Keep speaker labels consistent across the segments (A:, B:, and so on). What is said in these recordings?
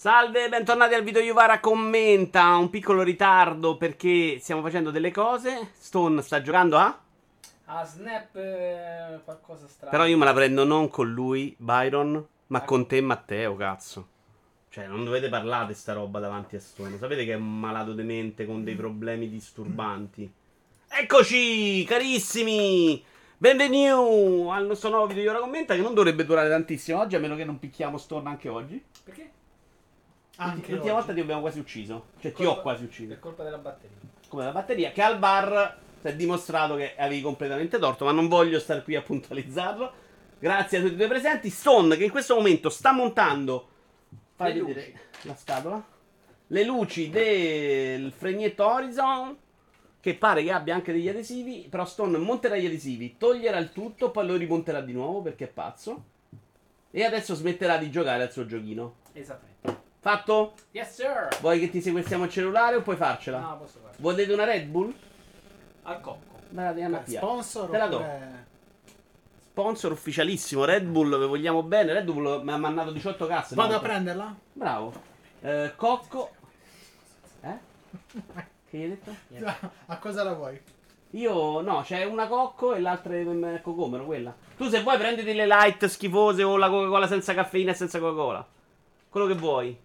A: Salve, bentornati al video Yuvara commenta. Un piccolo ritardo perché stiamo facendo delle cose. Stone sta giocando a?
B: A Snap eh, qualcosa strano.
A: Però io me la prendo non con lui, Byron, ma
B: Ah.
A: con te, Matteo, cazzo. Cioè, non dovete parlare di sta roba davanti a Stone. Sapete che è un malato demente con dei problemi disturbanti. Eccoci, carissimi! Benvenuti al nostro nuovo video Yuvara commenta che non dovrebbe durare tantissimo oggi, a meno che non picchiamo Stone anche oggi.
B: Perché?
C: Anche
A: L'ultima volta ti abbiamo quasi ucciso. Cioè, ti ho quasi ucciso.
B: Per colpa della batteria.
A: come la batteria, che al bar si è dimostrato che avevi completamente torto, ma non voglio stare qui a puntualizzarlo. Grazie a tutti i due presenti. Stone, che in questo momento sta montando. Fai
B: Le
A: vedere
B: luci.
A: la scatola. Le luci del fregnetto Horizon. Che pare che abbia anche degli adesivi. Però Stone monterà gli adesivi, toglierà il tutto, poi lo rimonterà di nuovo perché è pazzo. E adesso smetterà di giocare al suo giochino.
B: Esattamente.
A: Fatto?
B: Yes, sir!
A: Vuoi che ti sequestriamo il cellulare o puoi farcela?
B: No, posso fare.
A: Volete una Red Bull?
B: Al cocco.
A: Beh,
C: Beh, sponsor
A: Te la do.
C: oppure-
A: Sponsor ufficialissimo, Red Bull, vi vogliamo bene. Red Bull mi ha mandato 18 casse.
C: Vado a prenderla?
A: Bravo. Eh, Cocco. Eh? Che gli hai detto?
C: A cosa la vuoi?
A: Io no, c'è una Cocco e l'altra è Cocomero, quella. Tu se vuoi prenditi le light schifose o la Coca-Cola senza caffeina e senza Coca-Cola. Quello che vuoi.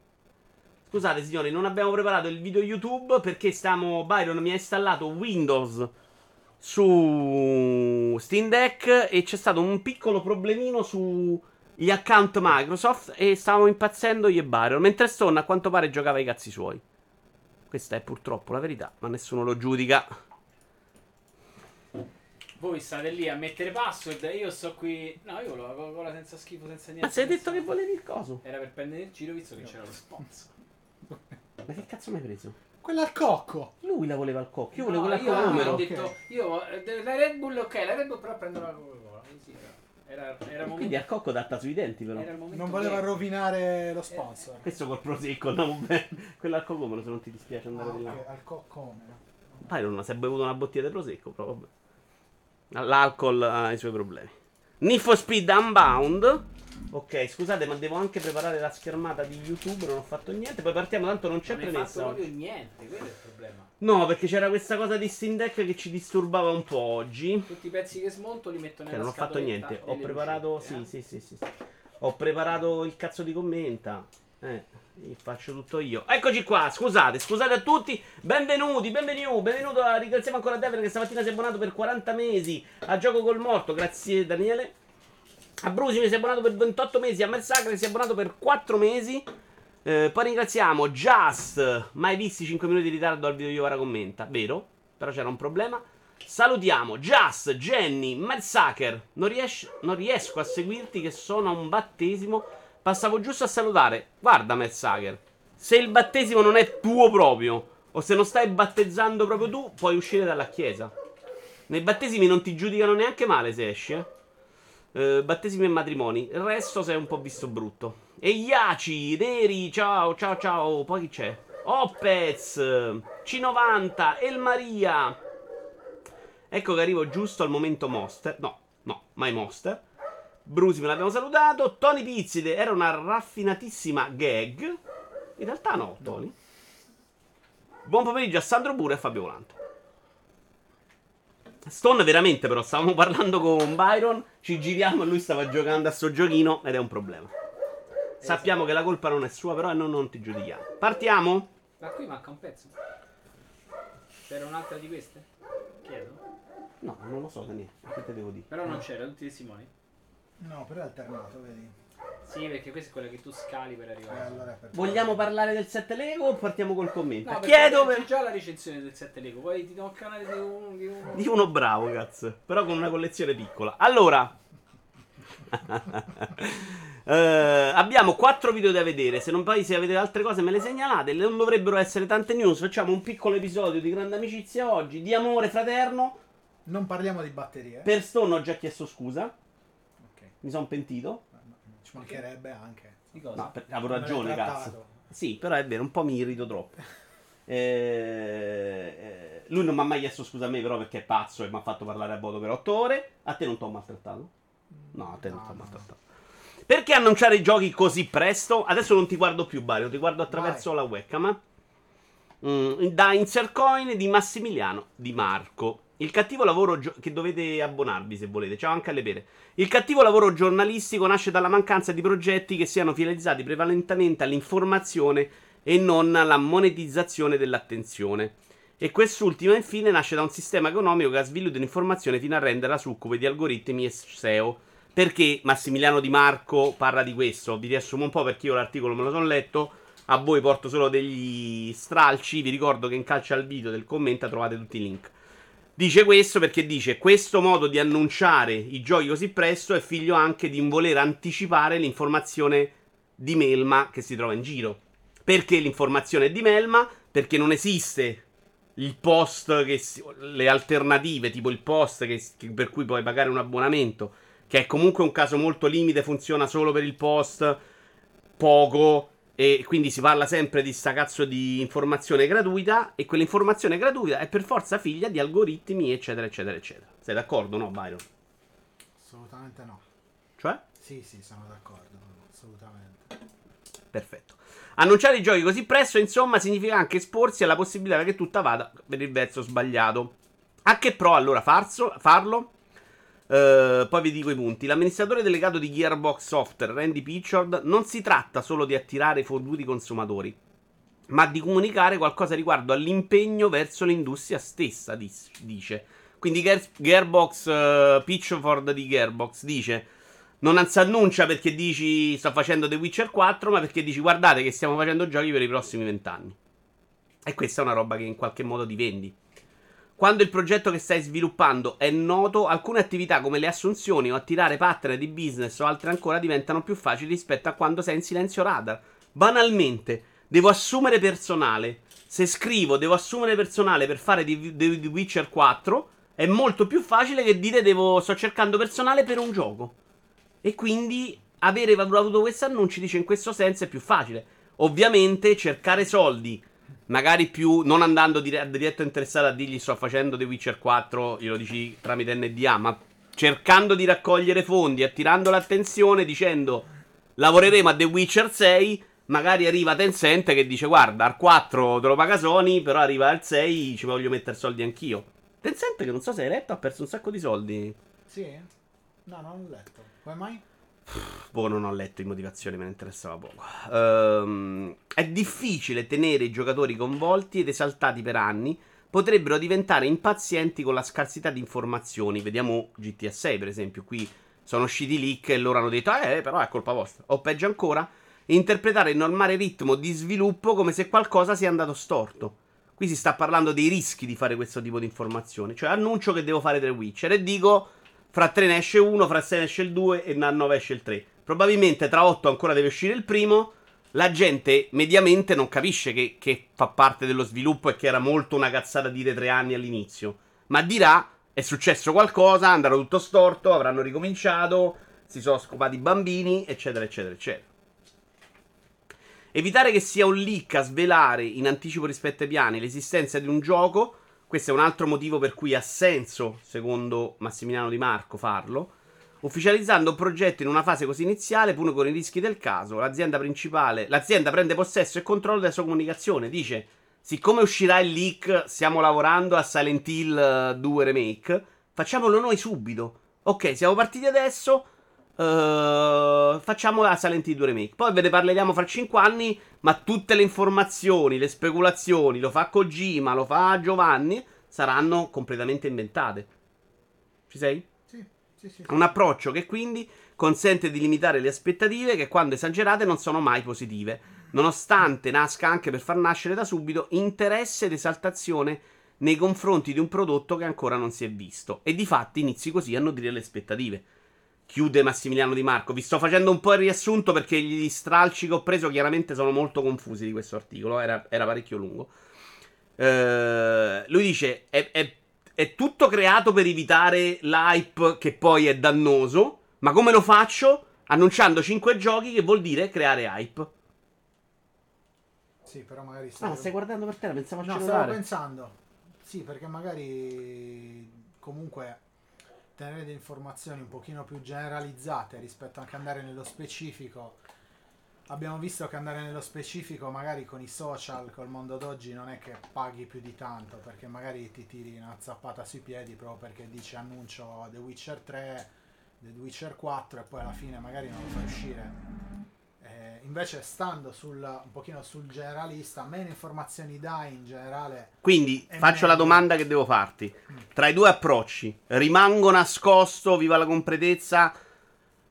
A: Scusate signori, non abbiamo preparato il video YouTube perché stiamo... Byron mi ha installato Windows su Steam Deck e c'è stato un piccolo problemino sugli account Microsoft e stavamo impazzendo io e Byron. Mentre Stone a quanto pare giocava i cazzi suoi. Questa è purtroppo la verità, ma nessuno lo giudica.
B: Voi state lì a mettere password io sto qui. No, io volevo la Coca-Cola senza schifo, senza niente.
A: Ma sei detto
B: senza-
A: che volevi il coso?
B: Era per prendere il giro visto che c'era lo sponsor.
A: Ma che cazzo mi hai preso?
C: Quella al cocco.
A: Lui la voleva al cocchio, io
B: No,
A: volevo quella
B: io
A: al
B: ho
A: numero.
C: ok.
B: detto, io eh, la Red Bull, ok, la Red Bull però prendo la Coca-Cola. Era. Era,
A: Quindi
B: momento.
A: al cocco datta sui denti però.
B: Era il momento
C: Non voleva
B: che-
C: rovinare lo sponsor.
A: Questo col prosecco andavo bene. Quello al cocomero se non ti dispiace
C: Ah,
A: andare di là.
C: ok, al cocco.
A: Poi non si è bevuto una bottiglia di prosecco, però vabbè. L'alcol ha i suoi problemi. Need for Speed Unbound. Ok, scusate, ma devo anche preparare la schermata di YouTube, non ho fatto niente. Poi partiamo, tanto non c'è
B: Non
A: premessa.
B: fatto
A: oggi.
B: proprio niente, quello è il problema.
A: No, perché c'era questa cosa di Steam Deck che ci disturbava un po' oggi.
B: Tutti i pezzi che smonto li metto nella
A: non ho fatto niente. Ho preparato.
B: lucette,
A: Sì,
B: eh.
A: sì, sì, sì, sì. Ho preparato il cazzo di commenta. Eh, faccio tutto io. Eccoci qua. Scusate, scusate a tutti. Benvenuti, benvenuti. Benvenuto. a- Ringraziamo ancora Devin che stamattina si è abbonato per 40 mesi a Gioco col Morto. Grazie, Daniele. A Brusi che si è abbonato per 28 mesi. A Mersacre si è abbonato per 4 mesi. Eh, poi ringraziamo Just, mai visti 5 minuti di ritardo al video io ora commenta, vero? Però c'era un problema. Salutiamo Just, Jenny, Mersaker. Non, riesci- non riesco a seguirti che sono a un battesimo. Passavo giusto a salutare. Guarda Mersaker, se il battesimo non è tuo proprio, o se non stai battezzando proprio tu, puoi uscire dalla chiesa. Nei battesimi non ti giudicano neanche male se esci, eh. Eh, battesimi e matrimoni. Il resto sei un po' visto brutto. E Iaci, Neri, ciao, ciao, ciao. Poi chi c'è? Opez, C90, El Maria. Ecco che arrivo giusto al momento Monster. No, no, mai Monster. Brusi me l'abbiamo salutato. Tony Pizzide era una raffinatissima gag. In realtà no, Tony. Buon pomeriggio a Sandro Bure e a Fabio Volante. Stone veramente però, stavamo parlando con Byron, ci giriamo e lui stava giocando a sto giochino ed è un problema. Sappiamo che la colpa non è sua, però noi non ti giudichiamo. Partiamo?
B: Ma qui manca un pezzo. C'era un'altra di queste? Chiedo.
A: No, non lo so, Daniele. Che te devo dire?
B: Però non c'era, tutti testimoni.
C: No, però è alternato, vedi.
B: Sì, perché questa è quella che tu scali per
C: Eh,
B: arrivare.
C: allora è per
A: Vogliamo parlare del 7 Lego o partiamo col commento?
B: No,
A: Chiedo per...
B: c'è già la recensione del 7 Lego, poi ti do il canale di uno. Di uno.
A: Di uno bravo, cazzo. Però con una collezione piccola. Allora. Eh, abbiamo quattro video da vedere. Se non poi se avete altre cose me le segnalate. Non dovrebbero essere tante news. Facciamo un piccolo episodio di grande amicizia oggi. Di amore fraterno.
C: Non parliamo di batterie.
A: Per Stone ho già chiesto scusa.
C: Ok.
A: Mi sono pentito.
C: Ci mancherebbe anche.
B: Di cosa?
A: No, per- avevo ragione, cazzo. Sì, però è vero, un po' mi irrito troppo. Eh, eh, lui non mi ha mai chiesto scusa a me, però, perché è pazzo e mi ha fatto parlare a voto per otto ore. A te non ti ho maltrattato? No, a te non ti ho
C: No, no,
A: maltrattato. Perché annunciare i giochi così presto? Adesso non ti guardo più, Bario, ti guardo attraverso la webcam. Mm, da Insercoin di Massimiliano Di Marco. Il cattivo lavoro gio- che dovete abbonarvi se volete. Ciao anche alle pere. Il cattivo lavoro giornalistico nasce dalla mancanza di progetti che siano finalizzati prevalentemente all'informazione e non alla monetizzazione dell'attenzione. E quest'ultima, infine, nasce da un sistema economico che ha sviluppato l'informazione fino a renderla succube di algoritmi e SEO. Perché Massimiliano Di Marco parla di questo? Vi riassumo un po' perché io l'articolo me lo sono letto. A voi porto solo degli stralci. Vi ricordo che in calcio al video del commento trovate tutti i link. Dice questo perché dice questo modo di annunciare i giochi così presto è figlio anche di voler anticipare l'informazione di melma che si trova in giro. Perché l'informazione è di melma? Perché non esiste il post che si, le alternative, tipo il post che, che per cui puoi pagare un abbonamento, che è comunque un caso molto limite, funziona solo per il post, poco e quindi si parla sempre di sta cazzo di informazione gratuita. E quell'informazione gratuita è per forza figlia di algoritmi, eccetera, eccetera, eccetera. Sei d'accordo, no, Byron?
C: Assolutamente no.
A: Cioè?
C: Sì, sì, sono d'accordo. Assolutamente.
A: Perfetto. Annunciare i giochi così presto, insomma, significa anche esporsi alla possibilità che tutta vada per il verso sbagliato. A che pro allora farso, farlo? Uh, poi vi dico i punti. L'amministratore delegato di Gearbox Software, Randy Pitchard, non si tratta solo di attirare i forduti consumatori, ma di comunicare qualcosa riguardo all'impegno verso l'industria stessa, dice. Quindi Gear- Gearbox, uh, Pitchford di Gearbox dice non si annuncia perché dici sto facendo The Witcher 4, ma perché dici guardate che stiamo facendo giochi per i prossimi vent'anni. E questa è una roba che in qualche modo ti vendi. Quando il progetto che stai sviluppando è noto, alcune attività come le assunzioni o attirare partner di business o altre ancora diventano più facili rispetto a quando sei in silenzio radar. Banalmente, devo assumere personale. Se scrivo devo assumere personale per fare The Witcher 4, è molto più facile che dire devo, sto cercando personale per un gioco. E quindi avere avuto questi annunci dice in questo senso è più facile. Ovviamente cercare soldi magari più non andando dire- diretto interessato a dirgli sto facendo The Witcher 4, glielo dici tramite NDA, ma cercando di raccogliere fondi, attirando l'attenzione, dicendo lavoreremo a The Witcher 6, magari arriva Tencent che dice guarda, al 4 te lo paga Sony, però arriva al 6 ci voglio mettere soldi anch'io. Tencent che non so se hai letto ha perso un sacco di soldi.
C: Sì? No, non l'ho letto. Come mai?
A: Boh, non ho letto in motivazioni, me ne interessava poco. Um, è difficile tenere i giocatori coinvolti ed esaltati per anni. Potrebbero diventare impazienti con la scarsità di informazioni. Vediamo GTA 6, per esempio. Qui sono usciti leak e loro hanno detto: Eh, però è colpa vostra. O peggio ancora, interpretare il normale ritmo di sviluppo come se qualcosa sia andato storto. Qui si sta parlando dei rischi di fare questo tipo di informazioni. Cioè, annuncio che devo fare The Witcher e dico fra 3 ne esce uno, fra 6 ne esce il 2 e a 9 esce il 3. Probabilmente tra 8 ancora deve uscire il primo. La gente mediamente non capisce che, che fa parte dello sviluppo e che era molto una cazzata dire 3 anni all'inizio. Ma dirà, è successo qualcosa, andrà tutto storto, avranno ricominciato, si sono scopati i bambini, eccetera, eccetera, eccetera. Evitare che sia un leak a svelare in anticipo rispetto ai piani l'esistenza di un gioco questo è un altro motivo per cui ha senso, secondo Massimiliano Di Marco, farlo. Ufficializzando un progetto in una fase così iniziale, pure con i rischi del caso, l'azienda principale, l'azienda prende possesso e controllo della sua comunicazione. Dice: Siccome uscirà il leak, stiamo lavorando a Silent Hill 2 eh, Remake, facciamolo noi subito. Ok, siamo partiti adesso. Uh, facciamo la Silent Hill 2 Remake. Poi ve ne parleremo fra 5 anni. Ma tutte le informazioni, le speculazioni, lo fa Kojima, lo fa Giovanni, saranno completamente inventate. Ci sei?
C: Sì, sì, sì.
A: Un approccio che quindi consente di limitare le aspettative che quando esagerate non sono mai positive, nonostante nasca anche per far nascere da subito interesse ed esaltazione nei confronti di un prodotto che ancora non si è visto e di fatti inizi così a nutrire le aspettative. Chiude Massimiliano Di Marco. Vi sto facendo un po' il riassunto perché gli stralci che ho preso chiaramente sono molto confusi di questo articolo. Era, era parecchio lungo. Uh, lui dice: è, è, è tutto creato per evitare l'hype che poi è dannoso. Ma come lo faccio? Annunciando 5 giochi, che vuol dire creare hype.
C: Sì, però magari. Stavo...
A: Ah, stai guardando per terra, pensavo a
C: No, stavo pensando. Sì, perché magari. Comunque tenere delle informazioni un pochino più generalizzate rispetto anche andare nello specifico. Abbiamo visto che andare nello specifico magari con i social, col mondo d'oggi, non è che paghi più di tanto, perché magari ti tiri una zappata sui piedi proprio perché dici annuncio The Witcher 3, The Witcher 4 e poi alla fine magari non lo fai uscire. Invece stando sul, un pochino sul generalista, meno informazioni dai in generale.
A: Quindi faccio la
C: meglio.
A: domanda che devo farti. Tra i due approcci, rimango nascosto, viva la completezza.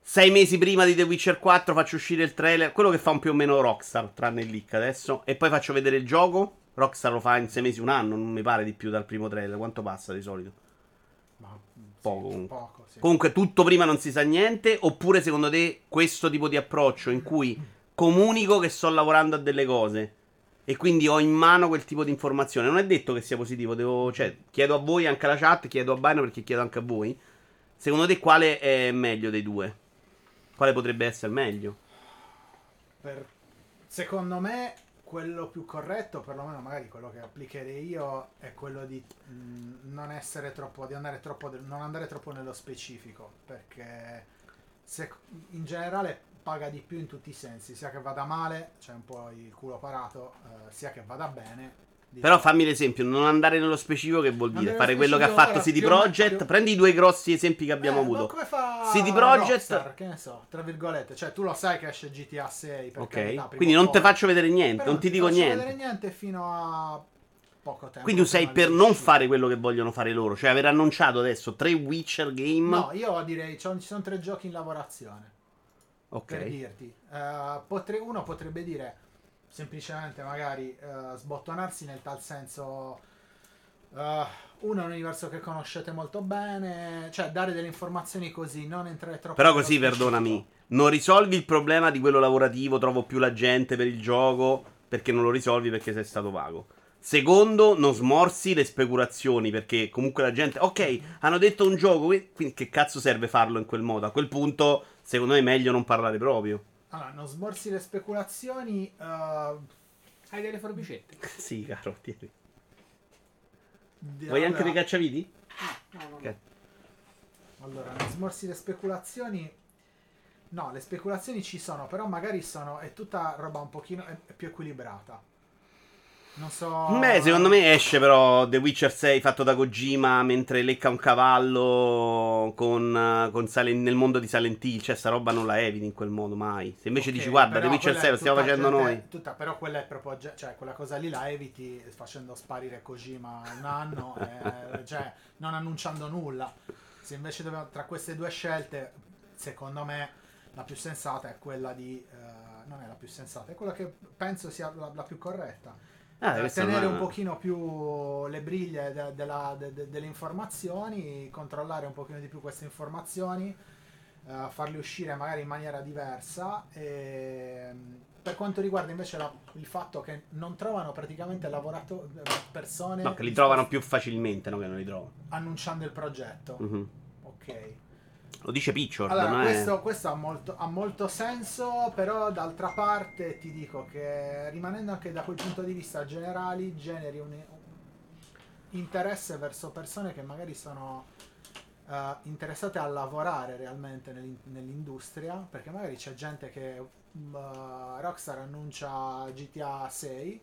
A: Sei mesi prima di The Witcher 4 faccio uscire il trailer, quello che fa un più o meno Rockstar, tranne il leak adesso, e poi faccio vedere il gioco. Rockstar lo fa in sei mesi, un anno, non mi pare di più dal primo trailer. Quanto passa di solito?
C: Ma, sì,
A: Poco, comunque.
C: poco, sì.
A: Comunque tutto prima non si sa niente, oppure secondo te questo tipo di approccio in cui comunico che sto lavorando a delle cose e quindi ho in mano quel tipo di informazione, non è detto che sia positivo, devo, cioè, chiedo a voi anche alla chat, chiedo a Bino perché chiedo anche a voi. Secondo te quale è meglio dei due? Quale potrebbe essere meglio?
C: Per- secondo me quello più corretto, perlomeno magari quello che applicherei io, è quello di mh, non essere troppo, di andare troppo, non andare troppo nello specifico, perché se, in generale paga di più in tutti i sensi, sia che vada male, c'è un po' il culo parato, eh, sia che vada bene.
A: Però fammi l'esempio, non andare nello specifico che vuol
C: Non
A: dire? Fare quello che ha fatto CD Projekt,
C: più-
A: prendi i due grossi esempi che abbiamo
C: Eh,
A: avuto.
C: come fa
A: CD Projekt-
C: Rockstar, che ne so, tra virgolette, cioè tu lo sai che esce GTA 6, per
A: Ok,
C: carità,
A: quindi non ti
C: poi.
A: faccio vedere niente,
C: Però
A: non ti dico
C: faccio
A: niente.
C: vedere niente fino a poco tempo.
A: Quindi tu sei per non
C: uscire.
A: fare quello che vogliono fare loro, cioè aver annunciato adesso tre Witcher game.
C: No, io direi ci sono tre giochi in lavorazione.
A: Ok.
C: Per dirti, Eh, potre- uno potrebbe dire semplicemente magari eh, sbottonarsi nel tal senso. eh, uno è un universo che conoscete molto bene, cioè dare delle informazioni così, non entrare troppo.
A: Però così, perdonami, non risolvi il problema di quello lavorativo, trovo più la gente per il gioco, perché non lo risolvi perché sei stato vago. Secondo, non smorzi le speculazioni, perché comunque la gente... Ok, hanno detto un gioco, qui- quindi che cazzo serve farlo in quel modo? A quel punto, secondo me è meglio non parlare proprio.
C: Allora, non smorsi le speculazioni. eh,
B: Hai delle forbicette?
A: sì, caro, tieni.
C: di-
A: Vuoi anche dei cacciaviti?
B: No, no, no.
A: Ok.
C: Allora, non smorsi le speculazioni. No, le speculazioni ci sono, però magari sono. È tutta roba un pochino è- è più equilibrata. Non so.
A: Beh, secondo me esce però The Witcher 6 fatto da Kojima mentre lecca un cavallo con, eh, con Silent- nel mondo di Silent Hill. Cioè, sta roba non la eviti in quel modo mai. Se invece
C: Ok,
A: dici, guarda, The Witcher
C: quella
A: 6
C: è
A: lo stiamo facendo
C: gente-
A: noi.
C: Tutta, però quella è proprio. Cioè, quella cosa lì la eviti facendo sparire Kojima un anno, eh, cioè, non annunciando nulla. Se invece doveva- tra queste due scelte, secondo me, la più sensata è quella di. eh, non è la più sensata, è quella che penso sia la, la più corretta.
A: Ah,
C: Eh, tenere un pochino più le briglie de- della- de- de- delle informazioni, controllare un pochino di più queste informazioni, eh, farle uscire magari in maniera diversa. E, mm, per quanto riguarda invece la- il fatto che non trovano praticamente lavorato- persone
A: No, che li trovano più facilmente, no? Che non li trovano.
C: annunciando il progetto.
A: Mhm.
C: Ok.
A: Lo dice Picture,
C: Allora,
A: non è...
C: questo, questo ha, molto, ha molto senso, però d'altra parte ti dico che rimanendo anche da quel punto di vista generali, generi un, un interesse verso persone che magari sono eh, interessate a lavorare realmente nell'in- nell'industria, perché magari c'è gente che eh, Rockstar annuncia GTA 6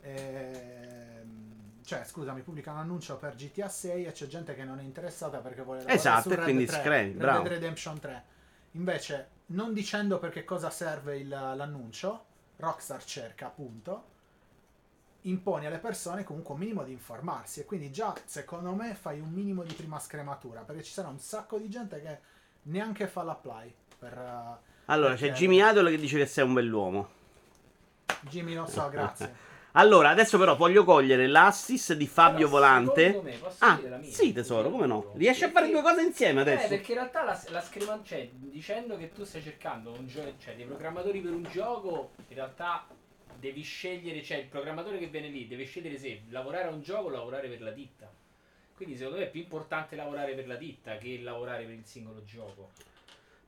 C: ehm, cioè scusami pubblica un annuncio per GTA 6 e c'è gente che non è interessata perché vuole lavorare
A: Esatto,
C: su
A: e
C: Red
A: quindi
C: 3,
A: screen,
C: Red
A: bravo.
C: Dead Redemption 3 invece non dicendo per che cosa serve il- l'annuncio Rockstar cerca appunto imponi alle persone comunque un minimo di informarsi e quindi già secondo me fai un minimo di prima scrematura perché ci sarà un sacco di gente che neanche fa l'apply per eh,
A: Allora, c'è
C: perché-
A: Jimmy Idol che dice che sei un bell'uomo.
C: Jimmy lo so grazie
A: Allora, adesso però voglio cogliere l'assist di Fabio
B: Però,
A: Volante.
B: me, posso
A: Ah,
B: dire la mia?
A: sì tesoro, come no?
B: Perché-
A: Riesci a fare due cose insieme
B: Eh,
A: adesso?
B: perché in realtà la, la scrivan- cioè, dicendo che tu stai cercando un gio- cioè, dei programmatori per un gioco, in realtà devi scegliere, cioè il programmatore che viene lì deve scegliere se lavorare a un gioco o lavorare per la ditta. Quindi secondo me è più importante lavorare per la ditta che lavorare per il singolo gioco.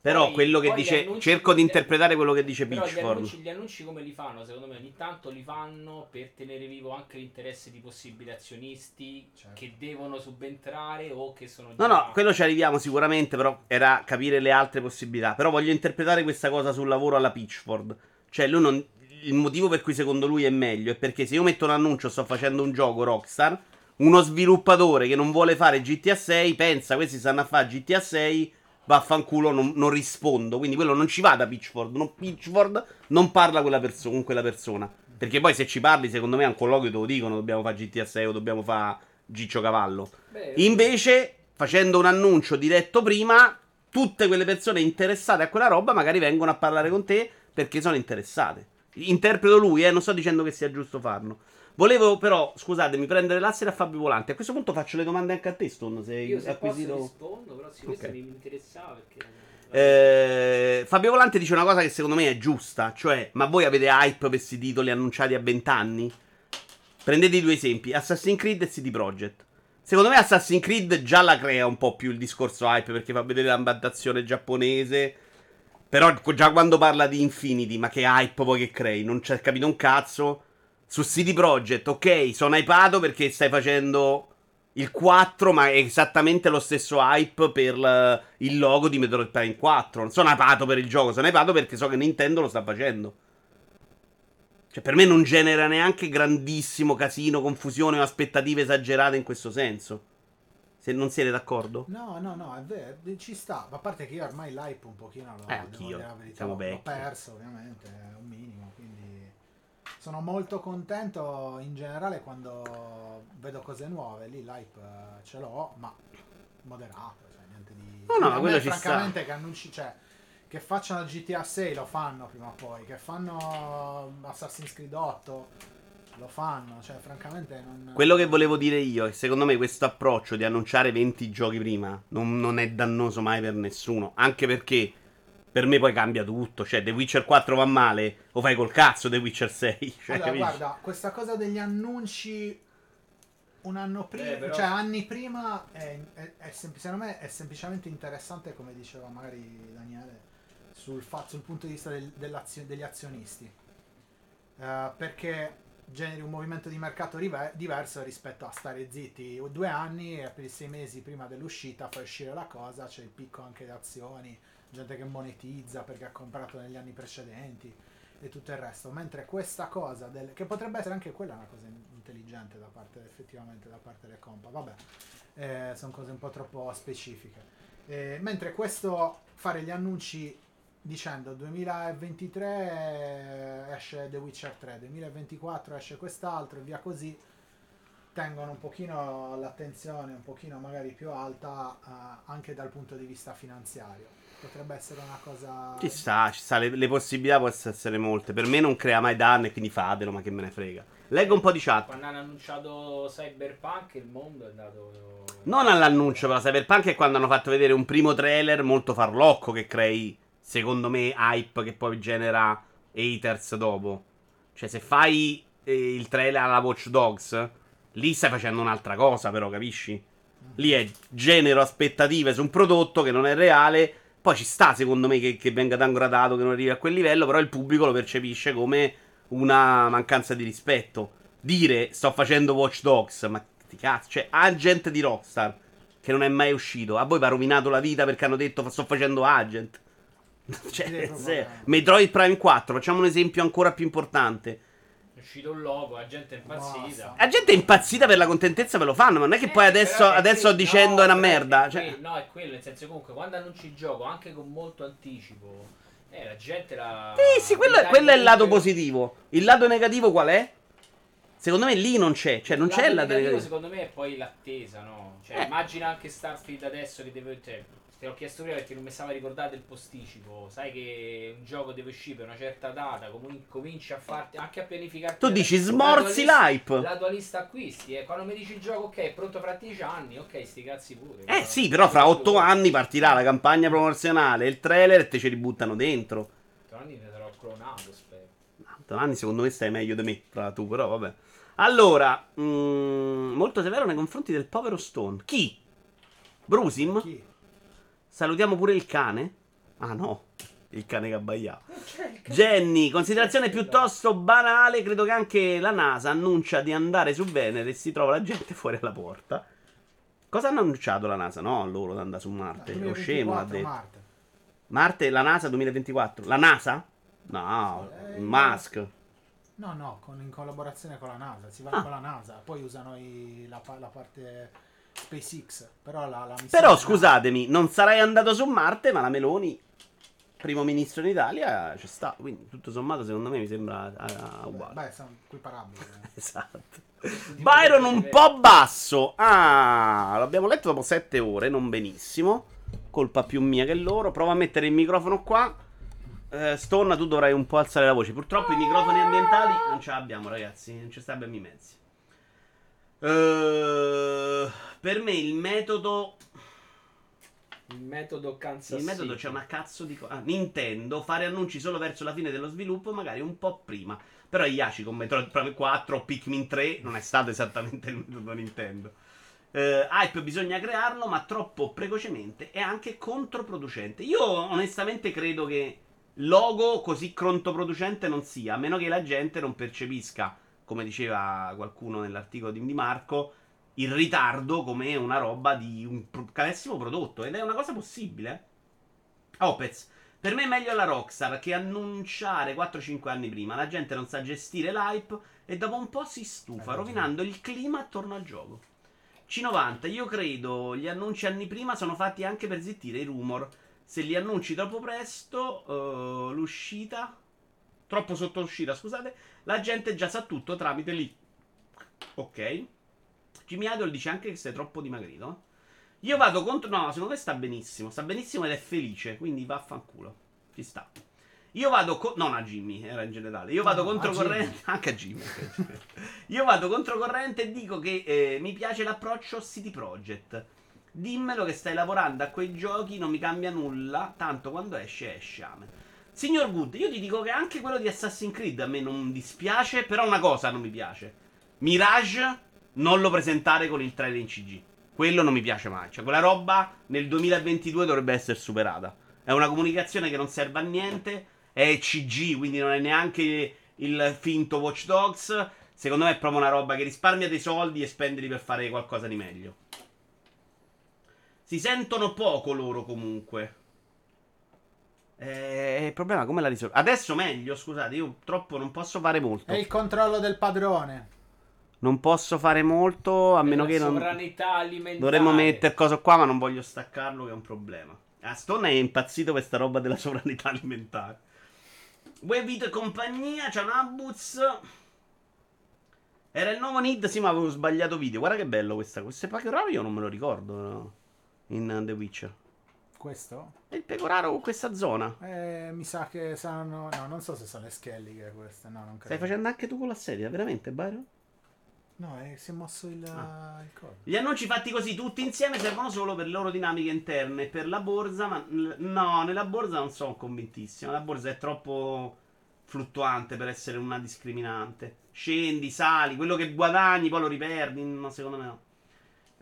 A: Però
B: Poi-
A: quello che dice. Cerco di interpretare quello che dice
B: Però gli
A: Pitchfork.
B: annunci, gli annunci come li fanno? Secondo me ogni tanto li fanno per tenere vivo anche l'interesse di possibili azionisti
C: Certo.
B: che devono subentrare o che sono
A: No,
B: già...
A: no, quello ci arriviamo sicuramente, però era capire le altre possibilità. Però voglio interpretare questa cosa sul lavoro alla Pitchford. Cioè, lui non. Il motivo per cui secondo lui è meglio è perché se io metto un annuncio, sto facendo un gioco Rockstar, uno sviluppatore che non vuole fare GTA 6 pensa questi stanno a fare GTA 6, vaffanculo, non, non rispondo. Quindi quello non ci va da Pitchford. Non, Pitchford non parla quella perso- con quella persona. Perché poi se ci parli, secondo me a un colloquio te lo dicono, dobbiamo fare GTA 6 o dobbiamo fare Giccio Cavallo.
B: Beh,
A: Invece, facendo un annuncio diretto prima, tutte quelle persone interessate a quella roba magari vengono a parlare con te perché sono interessate. Interpreto lui, eh, non sto dicendo che sia giusto farlo. Volevo però, scusatemi, prendere l'asse da Fabio Volante. A questo punto faccio le domande anche a te, Stone, se
B: io se
A: acquisito...
B: posso rispondo, però sì, questo
A: Ok.
B: mi interessava perché...
A: Eh, Fabio Volante dice una cosa che secondo me è giusta, cioè, ma voi avete hype per questi titoli annunciati a 20 anni? Prendete i due esempi, Assassin's Creed e CD Projekt. Secondo me Assassin's Creed già la crea un po' più il discorso hype perché fa vedere l'ambientazione giapponese. Però già quando parla di Infinity, ma che hype poi che crei? Non c'è capito un cazzo. Su CD Projekt, ok, sono hypato perché stai facendo il 4, ma è esattamente lo stesso hype per l- il logo di Metroid Prime 4. Non sono hypato per il gioco, sono hypato perché so che Nintendo lo sta facendo. Cioè, per me non genera neanche grandissimo casino, confusione o aspettative esagerate in questo senso. Se non siete d'accordo?
C: No, no, no, è vero, ci sta. Ma a parte che io ormai l'hype un pochino l'ho,
A: Eh, anch'io.
C: verità,
A: Siamo
C: l'ho
A: vecchi.
C: perso, ovviamente, è un minimo, quindi sono molto contento in generale quando vedo cose nuove, lì l'hype eh, ce l'ho, ma moderato, cioè niente di...
A: No, no,
C: A me
A: quello ci sta.
C: francamente che annunci, cioè, che facciano GTA 6 lo fanno prima o poi, che fanno Assassin's Creed 8 lo fanno, cioè francamente non...
A: Quello che volevo dire io è che secondo me questo approccio di annunciare 20 giochi prima non, non è dannoso mai per nessuno. Anche perché per me poi cambia tutto. Cioè, The Witcher 4 va male, o fai col cazzo The Witcher 6. Cioè,
C: Allora,
A: capisci?
C: guarda, questa cosa degli annunci un anno prima,
B: Eh, però-
C: cioè anni prima, è, è- è sem- secondo me è semplicemente interessante, come diceva magari Daniele, sul, fa- sul punto di vista del- degli azionisti. Eh, perché generi un movimento di mercato rive- diverso rispetto a stare zitti due anni e per i sei mesi prima dell'uscita fai uscire la cosa, c'è il picco anche di azioni, gente che monetizza perché ha comprato negli anni precedenti e tutto il resto. Mentre questa cosa, del, che potrebbe essere anche quella una cosa in- intelligente da parte, effettivamente, da parte del compa, vabbè, eh, sono cose un po' troppo specifiche. Eh, mentre questo, fare gli annunci dicendo 2023 esce The Witcher 3, 2024 esce quest'altro e via così, tengono un pochino l'attenzione un pochino magari più alta eh, anche dal punto di vista finanziario. Potrebbe essere una cosa...
A: Ci sta, ci sta, le, le possibilità possono essere molte. Per me non crea mai danni, quindi fatelo, ma che me ne frega. Leggo un po' di chat.
B: Quando hanno annunciato Cyberpunk il mondo è andato...
A: Non all'annuncio, però Cyberpunk è quando hanno fatto vedere un primo trailer molto farlocco che crei, secondo me, hype che poi genera haters dopo. Cioè, se fai eh, il trailer alla Watch Dogs, lì stai facendo un'altra cosa, però, capisci? Lì è genero aspettative su un prodotto che non è reale. Poi ci sta, secondo me, che, che venga downgradato, che non arrivi a quel livello, però il pubblico lo percepisce come una mancanza di rispetto. Dire sto facendo Watch Dogs, ma ti cazzo, cioè Agent di Rockstar che non è mai uscito. A voi vi ha rovinato la vita perché hanno detto sto facendo Agent. cioè, se-. Metroid Prime 4, facciamo un esempio ancora più importante.
B: È uscito un logo, la gente è impazzita.
C: Basta.
A: La gente è impazzita per la contentezza, ve lo fanno, ma non è che poi
B: Eh,
A: adesso,
B: però è
A: adesso
B: quello-
A: dicendo
B: no,
A: è una merda.
B: è
A: Cioè,
B: no, è quello, nel senso comunque quando annunci il gioco anche con molto anticipo, eh, la gente la...
A: Sì, sì, quello, quello è il lato positivo. Il lato negativo qual è? Secondo me lì non c'è, cioè non
B: Il
A: c'è il lato
B: negativo,
A: negativo.
B: secondo me è poi l'attesa, no? Cioè,
A: Eh.
B: immagina anche Starfield adesso che deve... Cioè, te l'ho chiesto prima perché non mi stava a ricordare del posticipo. Sai che un gioco deve uscire per una certa data, comun- cominci a farti anche a pianificare.
A: Tu dici smorzi l'hype.
B: La tua lista acquisti, eh. Quando mi dici il gioco, ok, è pronto fra 10 anni, ok, sti cazzi pure.
A: Eh sì, però fra otto anni partirà la campagna promozionale, il trailer e te ce li buttano dentro.
B: Anni ne sarò clonato, spero.
A: Otto anni secondo me stai meglio di me, fra tu, però vabbè. Allora, mm, molto severo nei confronti del povero Stone. Chi? Brusim?
C: Chi?
A: Salutiamo pure il cane? Ah no, il cane che abbaiava. Jenny, considerazione piuttosto banale, credo che anche la NASA annuncia di andare su Venere e si trova la gente fuori alla porta. Cosa hanno annunciato la NASA? No, loro di andare su Marte. Lo scemo ha
C: 2024
A: detto.
C: Marte.
A: Marte, la NASA 2024. La NASA? No,
C: Eh,
A: Musk.
C: No, no, con- in collaborazione con la NASA. Si va
A: Ah.
C: con la NASA. Poi usano i- la, la parte SpaceX. Però la, la
A: Però scusatemi, non sarai andato su Marte, ma la Meloni, primo ministro in Italia, ci sta. Quindi tutto sommato secondo me mi sembra ah, uguale.
C: Beh, sono equiparabili. eh.
A: Esatto. Byron un po' basso. Ah, l'abbiamo letto dopo sette ore, non benissimo. Colpa più mia che loro. Prova a mettere il microfono qua. Eh, Stonna, tu dovrai un po' alzare la voce. Purtroppo i microfoni ambientali non ce l'abbiamo, ragazzi. Non ci sta abbiamo i mezzi. Eh, per me il metodo.
B: Il metodo Kansas
A: Il metodo c'è una cazzo di cosa. Nintendo fare annunci solo verso la fine dello sviluppo, magari un po' prima. Però Yashi con Metroid Prime 4 o Pikmin 3 non è stato esattamente il metodo Nintendo. Eh, hype bisogna crearlo, ma troppo precocemente e anche controproducente. Io onestamente credo che logo così controproducente non sia, a meno che la gente non percepisca, come diceva qualcuno nell'articolo di Di Marco, il ritardo come una roba di un carissimo prodotto. Ed è una cosa possibile. Opez. Per me è meglio la Rockstar che annunciare 4-5 anni prima. La gente non sa gestire l'hype e dopo un po' si stufa, rovinando il clima attorno al gioco. C90, io credo gli annunci anni prima sono fatti anche per zittire i rumor. Se li annunci troppo presto, eh, l'uscita, troppo sotto l'uscita, scusate, la gente già sa tutto tramite lì. Ok. Jimmy Idol dice anche che sei troppo dimagrito. Io vado contro. No, secondo me sta benissimo. Sta benissimo ed è felice. Quindi vaffanculo. Ci sta. Io vado. co- non a Jimmy, era in generale. Io vado
C: No,
A: controcorrente. Anche a Jimmy. anche a Jimmy. Io vado controcorrente e dico che eh, mi piace l'approccio City Project. Dimmelo che stai lavorando a quei giochi, non mi cambia nulla. Tanto quando esce, esce. Amen. Signor Good, io ti dico che anche quello di Assassin's Creed a me non dispiace. Però una cosa non mi piace: Mirage non lo presentare con il trailer in CG. Quello non mi piace mai. Cioè, quella roba nel 2022 dovrebbe essere superata. È una comunicazione che non serve a niente. È CG, quindi non è neanche il finto Watch Dogs. Secondo me è proprio una roba che risparmia dei soldi e spendili per fare qualcosa di meglio. Si sentono poco loro comunque. Eh, il problema come la risolvo? Adesso meglio, scusate, io troppo non posso fare molto.
C: È il controllo del padrone.
A: Non posso fare molto a meno che non.
B: sovranità alimentare.
A: Dovremmo mettere cosa qua, ma non voglio staccarlo, che è un problema. Aston è impazzito per sta roba della sovranità alimentare. Webit e compagnia, c'è un Abuz. Era il nuovo Nid, sì, ma avevo sbagliato video. Guarda che bello questa. Questo pecoraro io non me lo ricordo no? in The Witcher.
C: Questo?
A: È il pecoraro con questa zona.
C: Eh, mi sa che saranno. No, non so se sono le scheliche queste. No, non credo.
A: Stai facendo anche tu con la serie, veramente, Byron?
C: No, eh, si è mosso il,
A: Ah.
C: il coso.
A: Gli annunci fatti così tutti insieme servono solo per le loro dinamiche interne. Per la borsa, ma no, nella borsa non sono convintissimo. La borsa è troppo fluttuante per essere una discriminante. Scendi, sali, quello che guadagni poi lo riperdi. No, secondo me no.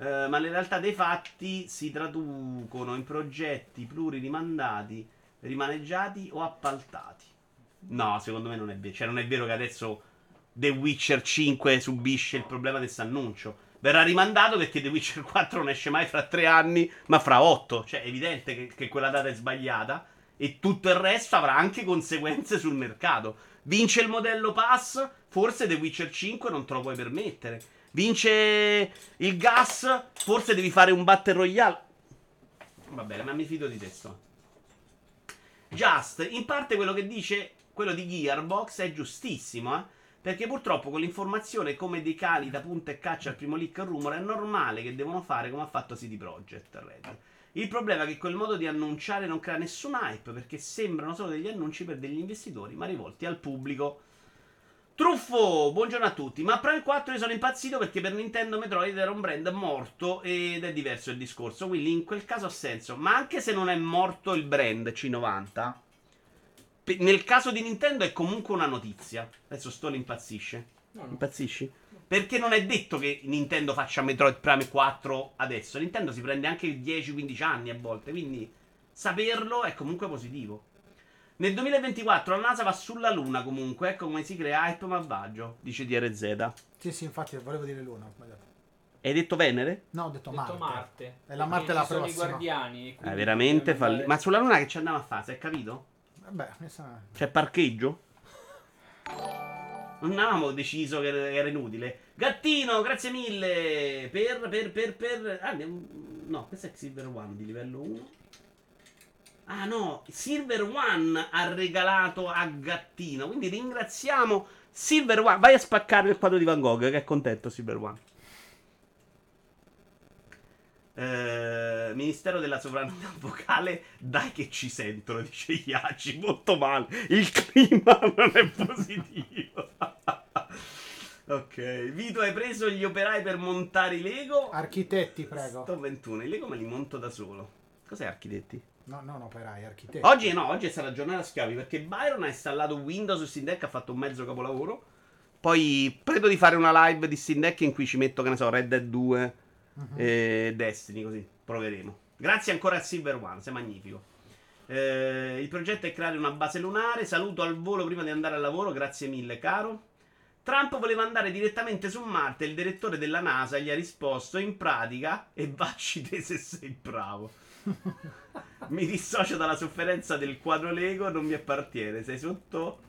A: Eh, ma le realtà dei fatti si traducono in progetti pluririmandati, rimaneggiati o appaltati. No, secondo me non è vero. Cioè, non è vero che adesso The Witcher 5 subisce il problema questo annuncio. Verrà rimandato perché The Witcher 4 non esce mai fra tre anni, ma fra otto. Cioè, è evidente che, che quella data è sbagliata. E tutto il resto avrà anche conseguenze sul mercato. Vince il modello pass, forse The Witcher 5 non te lo puoi permettere. Vince il gas, forse devi fare un battle royale. Va bene, ma mi fido di te. sto. Just, in parte quello che dice quello di Gearbox è giustissimo, eh? Perché purtroppo con l'informazione come dei cani da punta e caccia al primo leak al rumore è normale che devono fare come ha fatto CD Projekt Red. Il problema è che quel modo di annunciare non crea nessun hype perché sembrano solo degli annunci per degli investitori ma rivolti al pubblico. Truffo, buongiorno a tutti. Ma Prime 4 io sono impazzito perché per Nintendo Metroid era un brand morto ed è diverso il discorso. Quindi in quel caso ha senso. Ma anche se non è morto il brand C90, pe- nel caso di Nintendo è comunque una notizia. Adesso Stone impazzisce.
B: No, no.
A: Impazzisci? Perché non è detto che Nintendo faccia Metroid Prime 4 adesso. Nintendo si prende anche 10-15 anni a volte. Quindi saperlo è comunque positivo. Nel 2024 la NASA va sulla Luna comunque, ecco come si crea hype malvagio, dice DRZ.
C: Sì, sì, infatti volevo dire Luna.
A: Hai detto Venere?
C: No, ho detto,
B: Ho detto
C: Marte.
B: Marte.
C: E la Marte è la
B: sono i
C: prossima.
B: guardiani. e
A: È
B: quindi
A: veramente
B: andare-
A: Ma sulla Luna che ci andava a fare, hai capito?
C: Vabbè, mi sa...
A: C'è parcheggio? Non avevamo deciso che era inutile. Gattino, grazie mille. Per, per, per, per. Ah, no, questo è Silver One di livello 1. Ah no, Silver One ha regalato a Gattino. Quindi ringraziamo Silver One. Vai a spaccare il quadro di Van Gogh, che è contento Silver One. Eh, Ministero della sovranità vocale, dai che ci sentono, dice Iaci, molto male. Il clima non è positivo. ok, Vito, hai preso gli operai per montare i Lego?
C: Architetti, prego.
A: Sto 21, i Lego me li monto da solo. Cos'è architetti?
C: No, non operai, architetti.
A: Oggi no, oggi è stata giornata schiavi perché Byron ha installato Windows su Steam Deck, ha fatto un mezzo capolavoro. Poi credo di fare una live di Steam Deck in cui ci metto, che ne so, Red Dead 2
C: Mhm.
A: e Destiny, così proveremo. Grazie ancora a Silver One, sei magnifico. Eh, il progetto è creare una base lunare. Saluto al volo prima di andare al lavoro, grazie mille, caro. Trump voleva andare direttamente su Marte. Il direttore della NASA gli ha risposto: In pratica, e bacci te se sei bravo. Mi dissocio dalla sofferenza del quadro Lego, non mi appartiene. Sei sotto.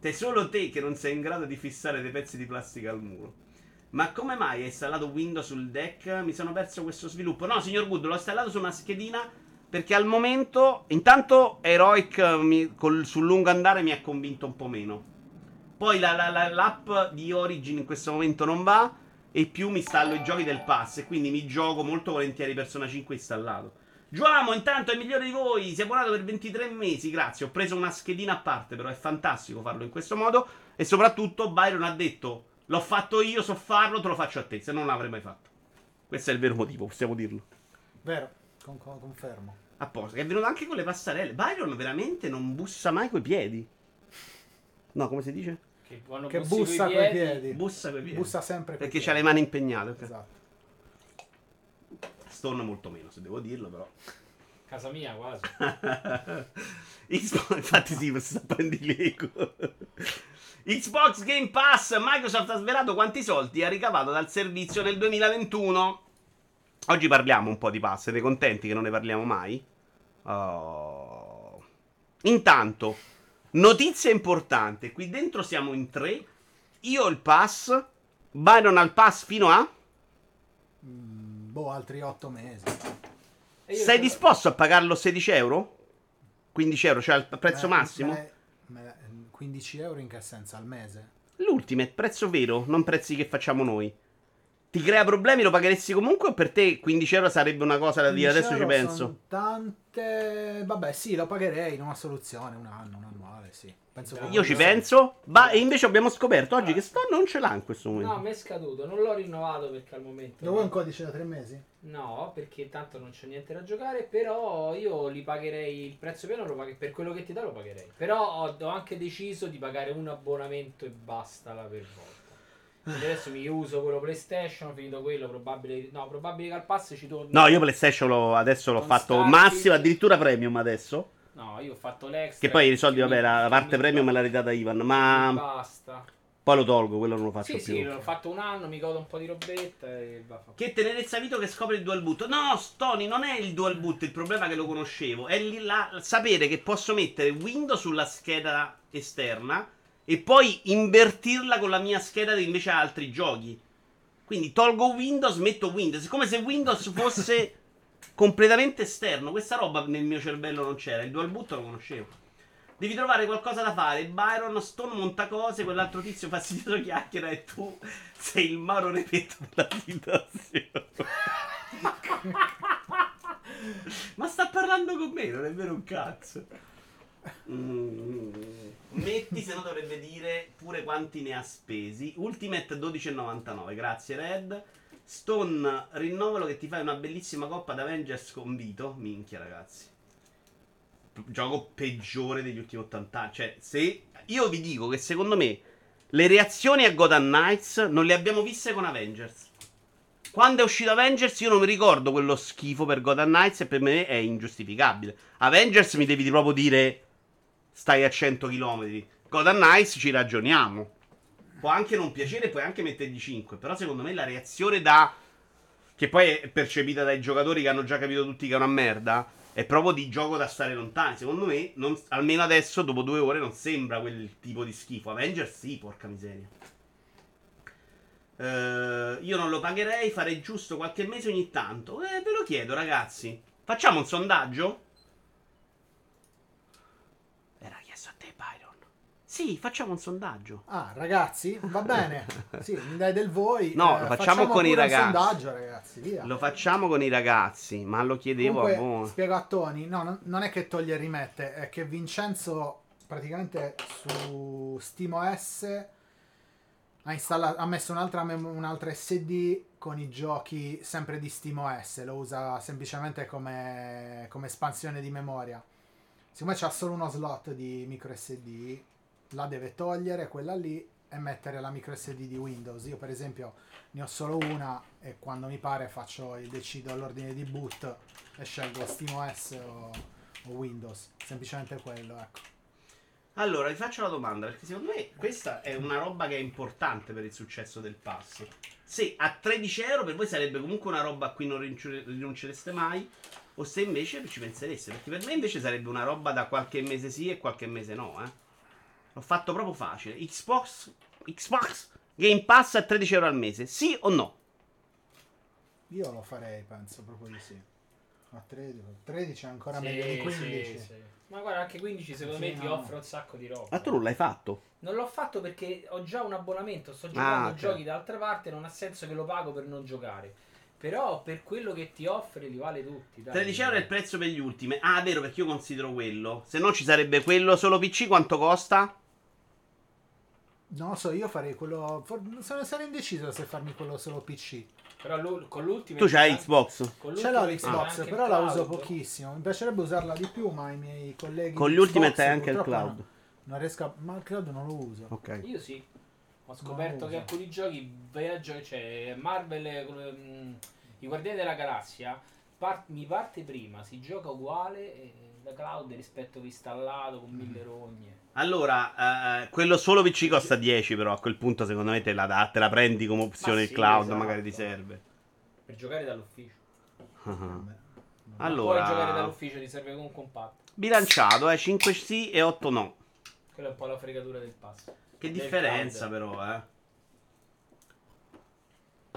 A: Sei solo te che non sei in grado di fissare dei pezzi di plastica al muro. Ma come mai hai installato Windows sul deck? Mi sono perso questo sviluppo. No, signor Good, l'ho installato su una schedina perché al momento, intanto Heroic mi- col- sul lungo andare mi ha convinto un po' meno. Poi la- la- la- l'app di Origin in questo momento non va e più mi installo i giochi del pass e quindi mi gioco molto volentieri Persona 5 installato. Giuamo, intanto è il migliore di voi, si è abbonato per 23 mesi, grazie. Ho preso una schedina a parte, però è fantastico farlo in questo modo e soprattutto Byron ha detto L'ho fatto io, so farlo, te lo faccio a te, se no non l'avrei mai fatto. Questo è il vero motivo, possiamo dirlo.
C: Vero, con- con- confermo.
A: Apposta, che è venuto anche con le passerelle. Byron veramente non bussa mai coi piedi. No, come si dice?
B: Che,
C: Che bussa
B: coi piedi,
C: piedi.
A: Bussa coi piedi.
C: Bussa sempre coi
A: Perché
C: piedi.
A: c'ha le mani impegnate. ok.
C: Esatto.
A: Stone molto meno, se devo dirlo, però.
B: Casa mia quasi.
A: Xbox, infatti sì, si sta prendi Lego. Xbox Game Pass, Microsoft ha svelato quanti soldi ha ricavato dal servizio nel 2021. Oggi parliamo un po' di pass, siete contenti che non ne parliamo mai? Oh. Intanto, notizia importante, qui dentro siamo in tre, io ho il pass, Byron ha il pass fino a...
C: Mm, boh, altri otto mesi.
B: Io
A: Sei disposto a pagarlo 16 euro? 15 euro, cioè il prezzo
C: Me-
A: massimo?
C: me- 15 euro in che senso? Al mese?
A: L'ultimate, prezzo vero, non prezzi che facciamo noi. Ti crea problemi, lo pagheresti comunque o per te 15 euro sarebbe una cosa da dire?
C: 15
A: Adesso ci penso.
C: Tante. Vabbè, sì, lo pagherei in una soluzione, un anno, un annuale, sì. Penso che
A: Io ci penso, ma e invece abbiamo scoperto oggi che sto non ce l'ha in questo
B: No,
A: momento.
B: mi è scaduto, non l'ho rinnovato perché al momento.
C: Lo vuoi un codice da tre mesi?
B: No, perché tanto non c'è niente da giocare, però io li pagherei, il prezzo pieno lo pagherei, per quello che ti dà lo pagherei. Però ho, ho anche deciso di pagare un abbonamento e basta la per volta. Quindi adesso mi uso quello PlayStation, finito quello, probabile, no, probabile che al pass ci torno.
A: No, io PlayStation l'ho- adesso l'ho fatto
B: Starfield.
A: massimo, addirittura premium adesso.
B: No, io ho fatto l'extra.
A: Che poi i soldi, vabbè, la parte
B: mi-
A: premium me l'ha ridata Ivan, ma
B: Basta.
A: poi lo tolgo, quello non lo faccio
B: Sì,
A: più.
B: sì, l'ho fatto un anno, mi godo un po' di robetta e va fa-
A: Che tenerezza Vito che scopre il dual boot. No, Stony, non è il dual boot il problema che lo conoscevo. È lì la- sapere che posso mettere Windows sulla scheda esterna e poi invertirla con la mia scheda che invece ha altri giochi. Quindi tolgo Windows, metto Windows. È come se Windows fosse completamente esterno. Questa roba nel mio cervello non c'era. Il dual boot lo conoscevo. Devi trovare qualcosa da fare. Byron Stone monta cose, quell'altro tizio fastidioso chiacchiera e tu sei il Mauro Repetto della situazione. Ma sta parlando con me, non è vero un cazzo. Mm, metti, se no dovrebbe dire pure quanti ne ha spesi. Ultimate 12,99, grazie Red. Stone, rinnovalo che ti fai una bellissima coppa d'Avengers con Vito. Minchia ragazzi. Gioco peggiore degli ultimi 80 anni. Cioè, se... Io vi dico che secondo me le reazioni a Gotham Knights non le abbiamo viste con Avengers. Quando è uscito Avengers, io non mi ricordo quello schifo per Gotham Knights e per me è ingiustificabile. Avengers mi devi proprio dire stai a 100 km. Gotham Knights ci ragioniamo. Può anche non piacere, puoi anche mettergli 5. Però secondo me la reazione da. Che poi è percepita dai giocatori che hanno già capito tutti che è una merda. È proprio di gioco da stare lontani. Secondo me, non- almeno adesso, dopo due ore, non sembra quel tipo di schifo. Avengers sì, porca miseria. Eh, io non lo pagherei, farei giusto qualche mese ogni tanto. Eh, ve lo chiedo, ragazzi. Facciamo un sondaggio? Era chiesto a te, Byron. Sì, facciamo un sondaggio.
C: Ah, ragazzi, va bene. Sì, mi dai del voi.
A: No, lo facciamo con i
C: pure un
A: ragazzi.
C: sondaggio, ragazzi, via.
A: Lo facciamo con i ragazzi, ma lo chiedevo
C: Comunque,
A: a voi.
C: spiego a Tony, no, non- non è che toglie e rimette, è che Vincenzo praticamente su SteamOS ha, installato, ha messo un'altra, mem- un'altra SD con i giochi sempre di SteamOS, lo usa semplicemente come, come espansione di memoria. Siccome c'ha solo uno slot di micro SD, la deve togliere quella lì e mettere la micro SD di Windows. Io per esempio ne ho solo una e quando mi pare faccio decido all'ordine di boot e scelgo SteamOS o, o Windows. Semplicemente quello, ecco.
A: Allora, vi faccio la domanda, perché secondo me questa è una roba che è importante per il successo del pass. Se a 13 euro per voi sarebbe comunque una roba a cui non rinuncereste mai, o se invece ci pensereste, perché per me invece sarebbe una roba da qualche mese sì e qualche mese no, eh. L'ho fatto proprio facile. Xbox, Xbox Game Pass a 13 euro al mese, sì o no?
C: Io lo farei, penso proprio di sì. A 13, 13 è ancora
B: Sì,
C: meglio di
B: sì,
C: 15.
B: sì. Ma guarda, anche 15 secondo
C: Sì,
B: me ti
C: no.
B: offre un sacco di roba.
A: Ma tu non l'hai fatto?
B: Non l'ho fatto perché ho già un abbonamento, sto giocando
A: Ah, ok.
B: giochi da altre parti, non ha senso che lo pago per non giocare. Però per quello che ti offre li vale tutti. Dai.
A: 13 euro è il prezzo per gli ultimi. Ah, vero, perché io considero quello. Se no ci sarebbe quello solo PC, quanto costa?
C: Non lo so, io farei quello. for- Sono, sono indeciso se farmi quello solo PC.
B: Però l'u- con l'ultimo...
A: Tu c'hai Xbox?
B: con
C: Ce l'ho l'Xbox, però la uso pochissimo. Mi piacerebbe usarla di più, ma i miei colleghi.
A: Con
C: di
A: gli Ultimate
C: Xbox
A: hai anche il cloud.
C: Non, non riesco a. Ma il cloud non lo uso.
A: Ok.
B: Io sì. Ho scoperto che alcuni giochi, viaggio, cioè Marvel, eh, mm, i Guardiani della Galassia, par- mi parte prima, si gioca uguale eh, da cloud rispetto che installato con mille rogne.
A: Allora, eh, quello solo PC costa 10, però a quel punto secondo me te la, da- te la prendi come opzione il
B: sì,
A: cloud,
B: esatto.
A: magari ti serve.
B: Per giocare dall'ufficio. Non
A: Allora-
B: puoi giocare dall'ufficio, ti serve comunque un pad.
A: Bilanciato, eh, 5 sì e 8 no.
B: Quella è un po' la fregatura del pass.
A: Che differenza però, eh.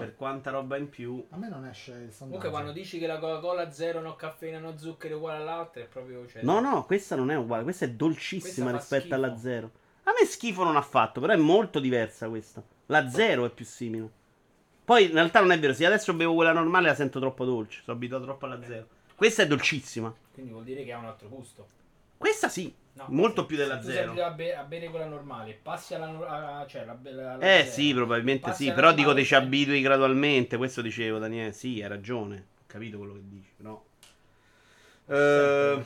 A: Per quanta roba in più.
C: A me non esce il sondaggio.
B: Comunque quando dici che la Coca-Cola zero, no caffeina, no zucchero è uguale all'altra, è proprio... Cioè,
A: No, no, questa non è uguale, questa è dolcissima
B: Questa
A: rispetto
B: schifo.
A: alla zero. A me schifo non ha fatto, però è molto diversa questa. La zero è più simile. Poi in realtà non è vero, se adesso bevo quella normale la sento troppo dolce, sono abituato troppo alla zero. Questa è dolcissima.
B: Quindi vuol dire che ha un altro gusto.
A: Questa sì,
B: No,
A: molto
B: se-
A: più della
B: se
A: zero.
B: a, be- a bere quella normale, passi alla, no- a- cioè, la, la- la
A: Eh
B: zero,
A: sì, probabilmente
B: passi
A: sì, però dico ti ci abitui gradualmente, questo dicevo Daniele, sì, hai ragione, ho capito quello che dici, però...
B: sempre
A: Eh,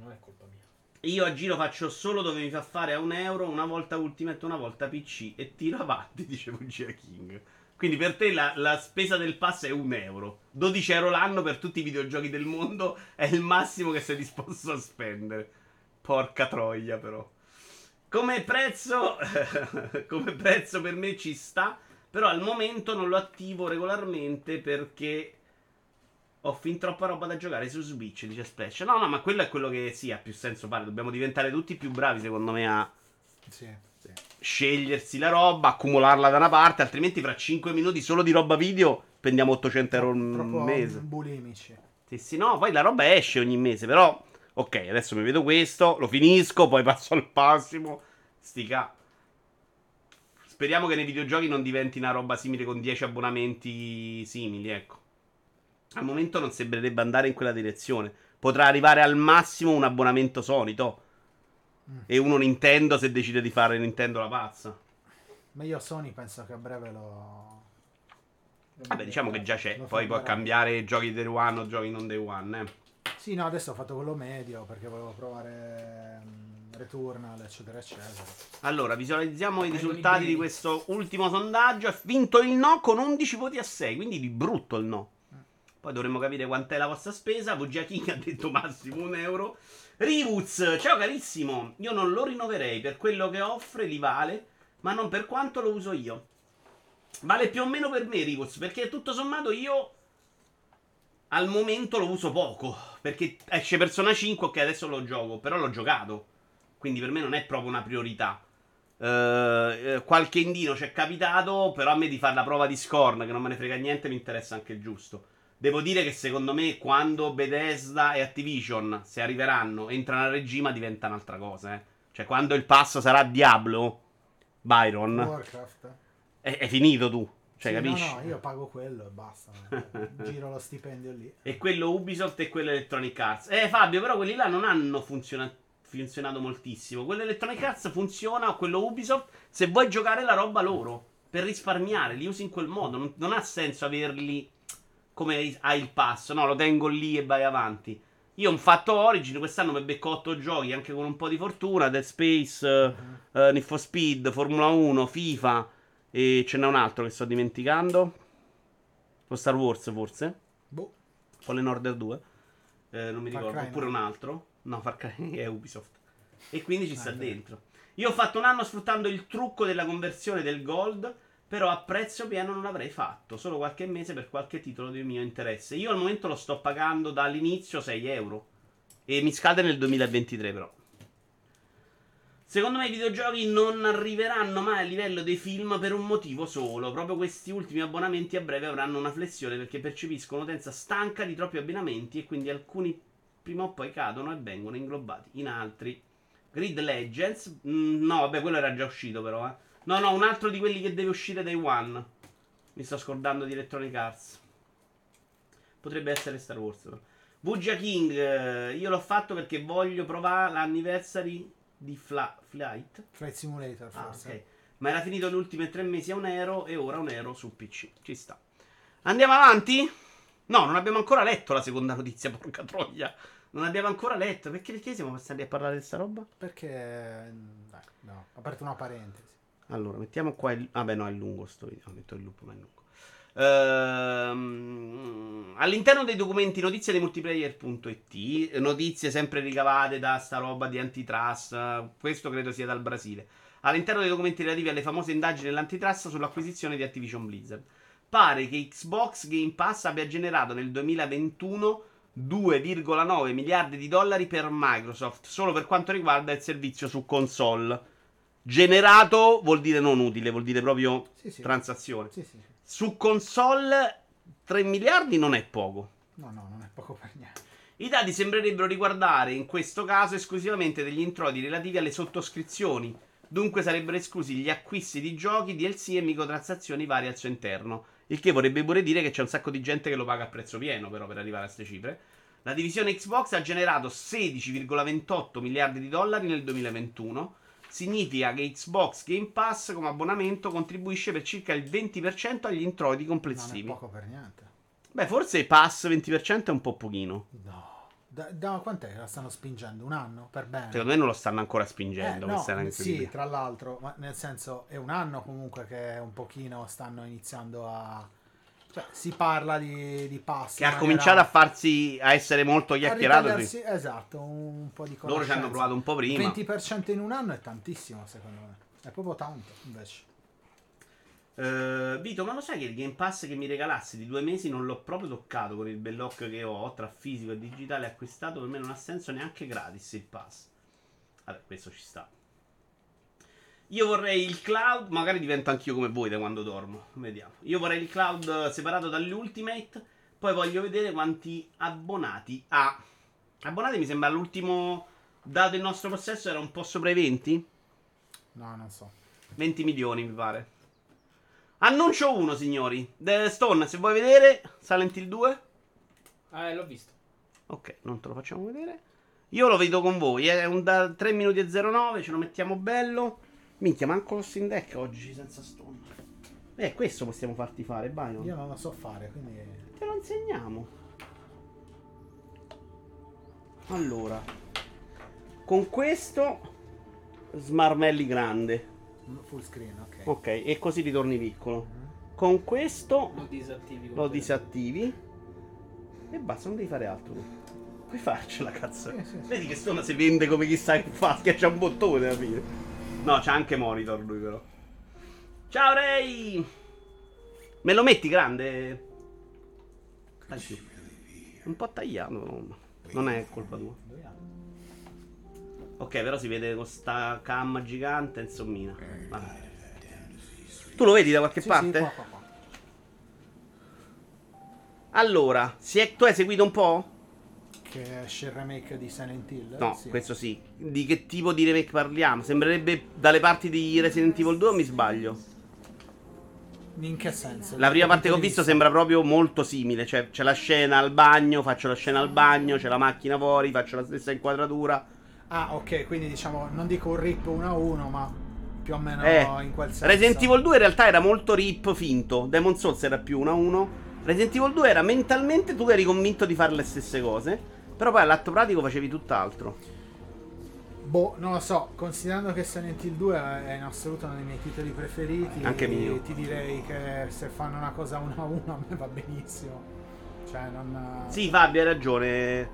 B: non è colpa mia.
A: io a giro faccio solo dove mi fa fare a un euro, una volta Ultimate, una volta PC e tiro avanti, dicevo Gia King. Quindi per te la, la spesa del pass è un euro. 12 euro l'anno per tutti i videogiochi del mondo è il massimo che sei disposto a spendere. Porca troia però. Come prezzo, come prezzo per me ci sta, però al momento non lo attivo regolarmente perché ho fin troppa roba da giocare su Switch, dice Splash. No, no, ma quello è quello che sì, ha più senso fare. Dobbiamo diventare tutti più bravi, secondo me, a
C: Sì, sì.
A: scegliersi la roba, accumularla da una parte, altrimenti fra 5 minuti solo di roba video spendiamo 800 euro al mese.
C: bulimici.
A: Sì, sì, no, poi la roba esce ogni mese, però ok, adesso mi vedo questo, lo finisco, poi passo al prossimo. Stica. Speriamo che nei videogiochi non diventi una roba simile con 10 abbonamenti simili, ecco. Al momento non sembrerebbe andare in quella direzione. Potrà arrivare al massimo un abbonamento solito.
C: Mm.
A: E uno Nintendo se decide di fare Nintendo la pazza.
C: Ma io Sony penso che a breve lo.
A: Vabbè, diciamo che già c'è. Poi può cambiare giochi day one o giochi non day one, eh.
C: Sì, no, adesso ho fatto quello medio perché volevo provare mm, Returnal, eccetera, eccetera.
A: Allora, visualizziamo i risultati di questo ultimo sondaggio. Ha vinto il no con 11 voti a 6, quindi di brutto il no. Poi dovremmo capire quant'è la vostra spesa. VGA King ha detto massimo un euro. Rivuz, ciao carissimo. Io non lo rinnoverei per quello che offre, li vale, ma non per quanto lo uso io. Vale più o meno per me, Rivuz, perché tutto sommato io al momento lo uso poco. Perché esce Persona 5, che adesso lo gioco, però l'ho giocato. Quindi per me non è proprio una priorità. Eh, qualche indino ci è capitato, però a me di fare la prova di Scorn, che non me ne frega niente, mi interessa anche il giusto. Devo dire che secondo me quando Bethesda e Activision, se arriveranno, entrano a regime, diventa un'altra cosa. Eh. Cioè quando il passo sarà Diablo, Byron, è, è finito tu. Cioè,
C: Sì,
A: capisci?
C: No, no, io pago quello e basta. Giro lo stipendio lì.
A: E quello Ubisoft e quello Electronic Arts. Eh, Fabio, però quelli là non hanno funziona- funzionato moltissimo. Quello Electronic Arts funziona, o quello Ubisoft, se vuoi giocare la roba loro. Per risparmiare, li usi in quel modo. Non, non ha senso averli come hai il passo. No, lo tengo lì e vai avanti. Io ho fatto Origin, quest'anno mi becco 8 giochi, anche con un po' di fortuna. Dead Space, eh, Need for Speed, Formula 1, FIFA. E ce n'è un altro che sto dimenticando. Lo Star Wars, forse.
C: Boh.
A: Fallen Order 2. Eh, non mi
C: Far
A: ricordo.
C: Cry
A: Oppure
C: no.
A: un altro. No, Far Cry è Ubisoft. E quindi ci
C: Ah,
A: sta
C: vero.
A: dentro. Io ho fatto un anno sfruttando il trucco della conversione del gold. Però a prezzo pieno non l'avrei fatto. Solo qualche mese per qualche titolo di mio interesse. Io al momento lo sto pagando dall'inizio 6 euro. E mi scade nel 2023, però. Secondo me i videogiochi non arriveranno mai a livello dei film per un motivo solo. Proprio questi ultimi abbonamenti a breve avranno una flessione perché percepiscono un'utenza stanca di troppi abbonamenti e quindi alcuni prima o poi cadono e vengono inglobati in altri. Grid Legends? Mm, no, vabbè, quello era già uscito però, eh. No, no, un altro di quelli che deve uscire dai One. Mi sto scordando di Electronic Arts. Potrebbe essere Star Wars. Però. Bugia King, eh, io l'ho fatto perché voglio provare l'anniversary di Fla- Flight.
C: Flight Simulator,
A: Ah,
C: forse.
A: ok. Ma era finito le ultime tre mesi a un euro e ora un euro su PC. Ci sta. Andiamo avanti? No, non abbiamo ancora letto la seconda notizia, porca troia. Non abbiamo ancora letto. Perché, perché siamo passati a parlare di sta roba?
C: Perché... Dai, no, ho aperto una parentesi.
A: Allora, mettiamo qua il... Vabbè, no, è lungo sto video. Ho detto il loop, ma è lungo. Ehm, all'interno dei documenti notizie di multiplayer.it, notizie sempre ricavate da sta roba di antitrust, questo credo sia dal Brasile. All'interno dei documenti relativi alle famose indagini dell'antitrust sull'acquisizione di Activision Blizzard. Pare che Xbox Game Pass abbia generato nel 2021 2,9 miliardi di dollari per Microsoft solo per quanto riguarda il servizio su console. Generato vuol dire non utile, vuol dire proprio
C: Sì, sì.
A: transazione.
C: Sì.
A: Su console 3 miliardi non è poco.
C: No, no, non è poco per niente.
A: I dati sembrerebbero riguardare in questo caso esclusivamente degli introiti relativi alle sottoscrizioni. Dunque sarebbero esclusi gli acquisti di giochi, DLC e microtransazioni varie al suo interno. Il che vorrebbe pure dire che c'è un sacco di gente che lo paga a prezzo pieno, però, per arrivare a queste cifre. La divisione Xbox ha generato 16,28 miliardi di dollari nel 2021. Significa che Xbox Game Pass come abbonamento contribuisce per circa il 20% agli introiti
C: Non è
A: complessivi.
C: poco per niente.
A: Beh, forse Pass 20% è un po' pochino.
C: No. Da, da quant'è che la stanno spingendo? Un anno? Per bene?
A: Secondo me non lo stanno ancora
C: Eh,
A: spingendo.
C: no,
A: questa era
C: sì, tra l'altro, ma nel senso è un anno comunque che un pochino stanno iniziando a... Cioè, si parla di, di passi.
A: Che ha cominciato a farsi a essere molto chiacchierato. sì.
C: Esatto, un po' di
A: Loro ci hanno provato un po' prima.
C: 20% in un anno è tantissimo secondo me. È proprio tanto invece.
A: Eh, Vito, ma lo sai che il Game Pass che mi regalassi di due mesi non l'ho proprio toccato con il bellocchio che ho tra fisico e digitale acquistato? Per me non ha senso neanche gratis il pass. Vabbè, questo ci sta. Io vorrei il cloud, magari divento anch'io come voi da quando dormo. Vediamo. Io vorrei il cloud eh, separato dall'Ultimate. Poi voglio vedere quanti abbonati ha. Abbonati mi sembra l'ultimo dato in nostro possesso era un po' sopra i 20.
C: No, non so.
A: 20 milioni, mi pare. Annuncio 1, signori. The Stone, se vuoi vedere, Silent Hill 2.
B: Ah, eh, l'ho visto.
A: Ok, non te lo facciamo vedere. Io lo vedo con voi. È un da 3 minuti e 09, ce lo mettiamo bello. Minchia, manco lo Steam Deck oggi senza Stone. Eh, questo possiamo farti fare, Byron.
C: Io non lo so fare, quindi...
A: Te lo insegniamo. Allora, con questo smarmelli grande.
C: Full screen, ok.
A: Ok, e così ritorni piccolo. Con questo
B: Lo disattivi.
A: lo disattivi. E basta, non devi fare altro. Puoi farcela, cazzo.
C: Sì, sì, sì.
A: Vedi che stona si vende come chissà che fa, schiaccia un bottone alla fine. No, c'ha anche monitor lui però. Ciao Ray! Me lo metti grande? Dai, sì. Un po' tagliato, no? non è colpa tua. Ok, però si vede con sta cam gigante, insommina. Vabbè. Tu lo vedi da qualche
C: Sì,
A: parte?
C: sì, qua, qua, qua.
A: Allora, si è- tu hai seguito un po'?
C: Che esce il remake di Silent Hill?
A: No,
C: Sì.
A: questo sì. Di che tipo di remake parliamo? Sembrerebbe dalle parti di Resident Evil 2 o mi sbaglio?
C: In che senso?
A: La prima parte che ho visto sembra proprio molto simile. Cioè, c'è la scena al bagno, faccio la scena al bagno, c'è la macchina fuori, faccio la stessa inquadratura.
C: Ah, ok, quindi diciamo, non dico un rip 1 a 1, ma più o meno
A: Eh,
C: in quel senso.
A: Resident Evil 2 in realtà era molto rip finto. Demon Souls era più 1 a 1. Resident Evil 2 era mentalmente tu eri convinto di fare le stesse cose. Però poi all'atto pratico facevi tutt'altro.
C: Boh, non lo so, considerando che Silent Hill 2 è in assoluto uno dei miei titoli preferiti,
A: Anche mio.
C: ti direi che se fanno una cosa 1 a 1 a me va benissimo. Cioè, non...
A: Sì, Fabio, hai ragione.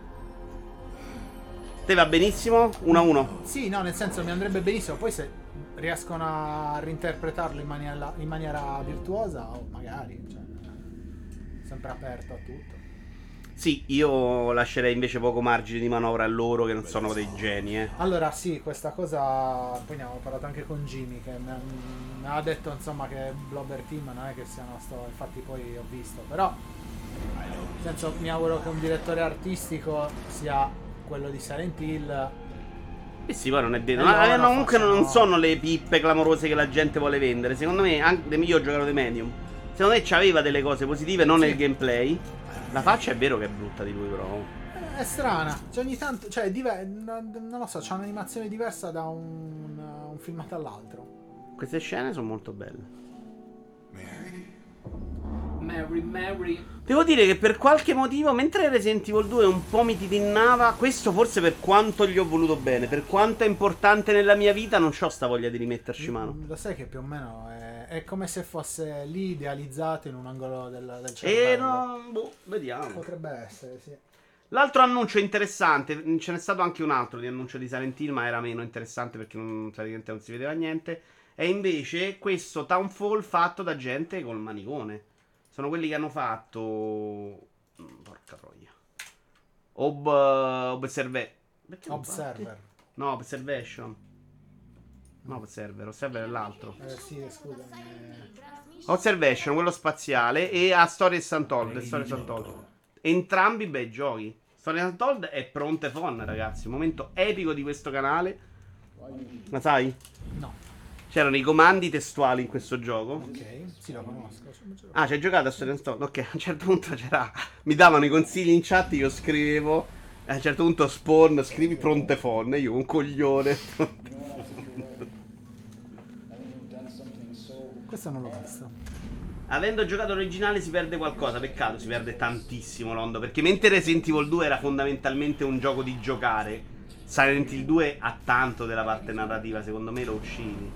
A: Te va benissimo? 1 a 1.
C: Sì, no, nel senso mi andrebbe benissimo. Poi se riescono a reinterpretarlo in maniera, in maniera virtuosa, o magari, cioè, sempre aperto a tutto.
A: Sì, io lascerei invece poco margine di manovra a loro che non sono dei geni, eh.
C: Allora, sì, questa cosa. Poi ne avevo parlato anche con Jimmy, che mi ha detto insomma che Blobber Team non è che siano sto. Infatti, poi ho visto, però. Nel senso, mi auguro che un direttore artistico sia quello di Silent Hill.
A: Eh sì, poi non è detto. Eh, no, comunque
C: facciano-
A: non sono le pippe clamorose che la gente vuole vendere. Secondo me, anche io ho giocato di medium. Secondo me c'aveva delle cose positive, non
C: Sì.
A: nel gameplay. La faccia è vero che è brutta di lui, però.
C: Eh, È strana, cioè ogni tanto. Cioè, diver- non non lo so, c'ha un'animazione diversa da un, un filmato all'altro.
A: Queste scene sono molto belle.
B: Mary, Mary.
A: Devo dire che per qualche motivo, mentre Resident Evil 2 un po' mi titinnava, questo forse per quanto gli ho voluto bene, per quanto è importante nella mia vita, non ho sta voglia di rimetterci mano.
C: Lo sai che più o meno è, è come se fosse lì idealizzato in un angolo del, del
A: E
C: cervello.
A: no, boh, vediamo.
C: Potrebbe essere, sì.
A: L'altro annuncio interessante, ce n'è stato anche un altro di annuncio di Silent ma era meno interessante perché non, praticamente non si vedeva niente. È invece questo Townfall fatto da gente col manicone. Sono quelli che hanno fatto. mm, Porca troia. Ob. Observe. non
C: Observer.
A: No, Observation. No, Observer. Observer è l'altro.
C: Eh, sì, scusami.
A: Observation, quello spaziale. E a Stories Untold. Stories Untold. Entrambi bei giochi. Stories Untold è pronte fon, ragazzi. Un momento epico di questo canale. Ma sai?
C: No.
A: C'erano i comandi testuali in questo gioco.
C: Ok, sì, lo conosco.
A: Ah, c'hai giocato a Stories Untold? Ok, a un certo punto c'era. Mi davano i consigli in chat, io scrivevo. A un certo punto spawn, scrivi pronte fon. E io un coglione.
C: Questo non l'ho visto.
A: Avendo giocato l'originale si perde qualcosa, peccato, si perde tantissimo Londo, perché mentre Resident Evil 2 era fondamentalmente un gioco di giocare, Silent Hill 2 ha tanto della parte narrativa, secondo me lo uscivi.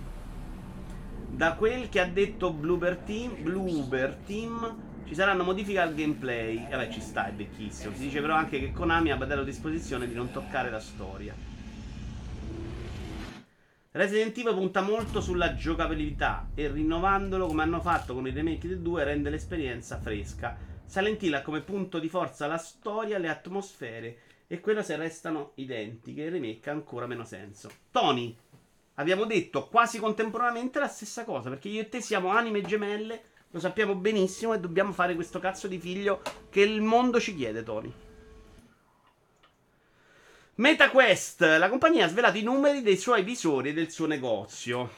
A: Da quel che ha detto Bloober Team, Bloober Team ci saranno modifiche al gameplay. Vabbè, ci sta, è vecchissimo. Si dice però anche che Konami ha dato disposizione di non toccare la storia. Resident Evil punta molto sulla giocabilità e rinnovandolo come hanno fatto con i remake del 2 rende l'esperienza fresca. Silent Hill ha come punto di forza la storia, le atmosfere e quello se restano identiche, il remake ha ancora meno senso. Tony, abbiamo detto quasi contemporaneamente la stessa cosa perché io e te siamo anime gemelle, lo sappiamo benissimo e dobbiamo fare questo cazzo di figlio che il mondo ci chiede, Tony. MetaQuest, la compagnia ha svelato i numeri dei suoi visori e del suo negozio.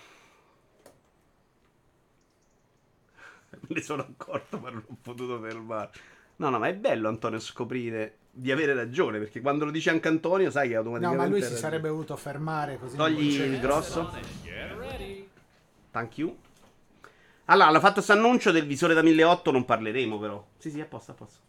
A: Me ne sono accorto, ma non ho potuto fermare. No, no, ma è bello, Antonio, scoprire di avere ragione, perché quando lo dice anche Antonio, sai che
C: No,
A: automaticamente...
C: ma lui si sarebbe voluto fermare così.
A: Togli il grosso. Thank you. Allora, hanno fatto questo annuncio del visore da 1008, non parleremo però. Sì, sì, a posto, a posto.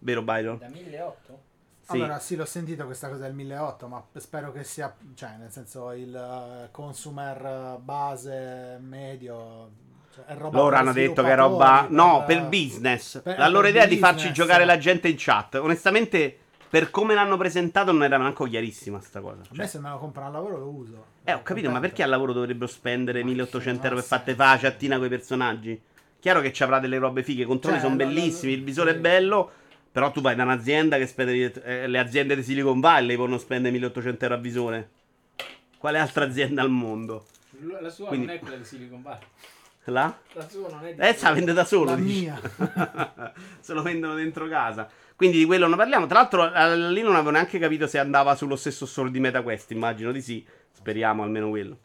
A: Vero, Byron?
B: Da 1008?
A: Sì.
C: Allora, sì, l'ho sentito questa cosa del 1800, ma spero che sia, cioè, nel senso, il eh, consumer eh, base medio. Cioè, è roba
A: Loro hanno detto che è roba. No,
C: per-
A: per business.
C: per-
A: la loro idea è di farci giocare la gente in chat. Onestamente, per come l'hanno presentato, non era manco chiarissima sta cosa.
C: A
A: Cioè,
C: me se me lo compro al lavoro lo uso.
A: eh, ho capito, ma perché al lavoro dovrebbero spendere
C: Ma
A: 1800
C: sì,
A: euro per fatte fa chattina con i personaggi? Chiaro che ci avrà delle robe fighe, i controlli
C: Cioè,
A: sono
C: lo- lo-
A: bellissimi, il visore
C: sì.
A: è bello. Però tu vai da un'azienda che spende. eh, le aziende di Silicon Valley possono spendere 1800 euro a visore. Quale altra azienda al mondo?
B: La sua
A: Quindi-
B: non è quella di Silicon Valley.
A: Là?
B: La sua non è di
A: Eh, se la vende da solo.
C: La
A: dici.
C: mia.
A: se lo vendono dentro casa. Quindi di quello non parliamo. Tra l'altro, eh, lì non avevo neanche capito se andava sullo stesso store di MetaQuest. Immagino di sì. Speriamo almeno quello.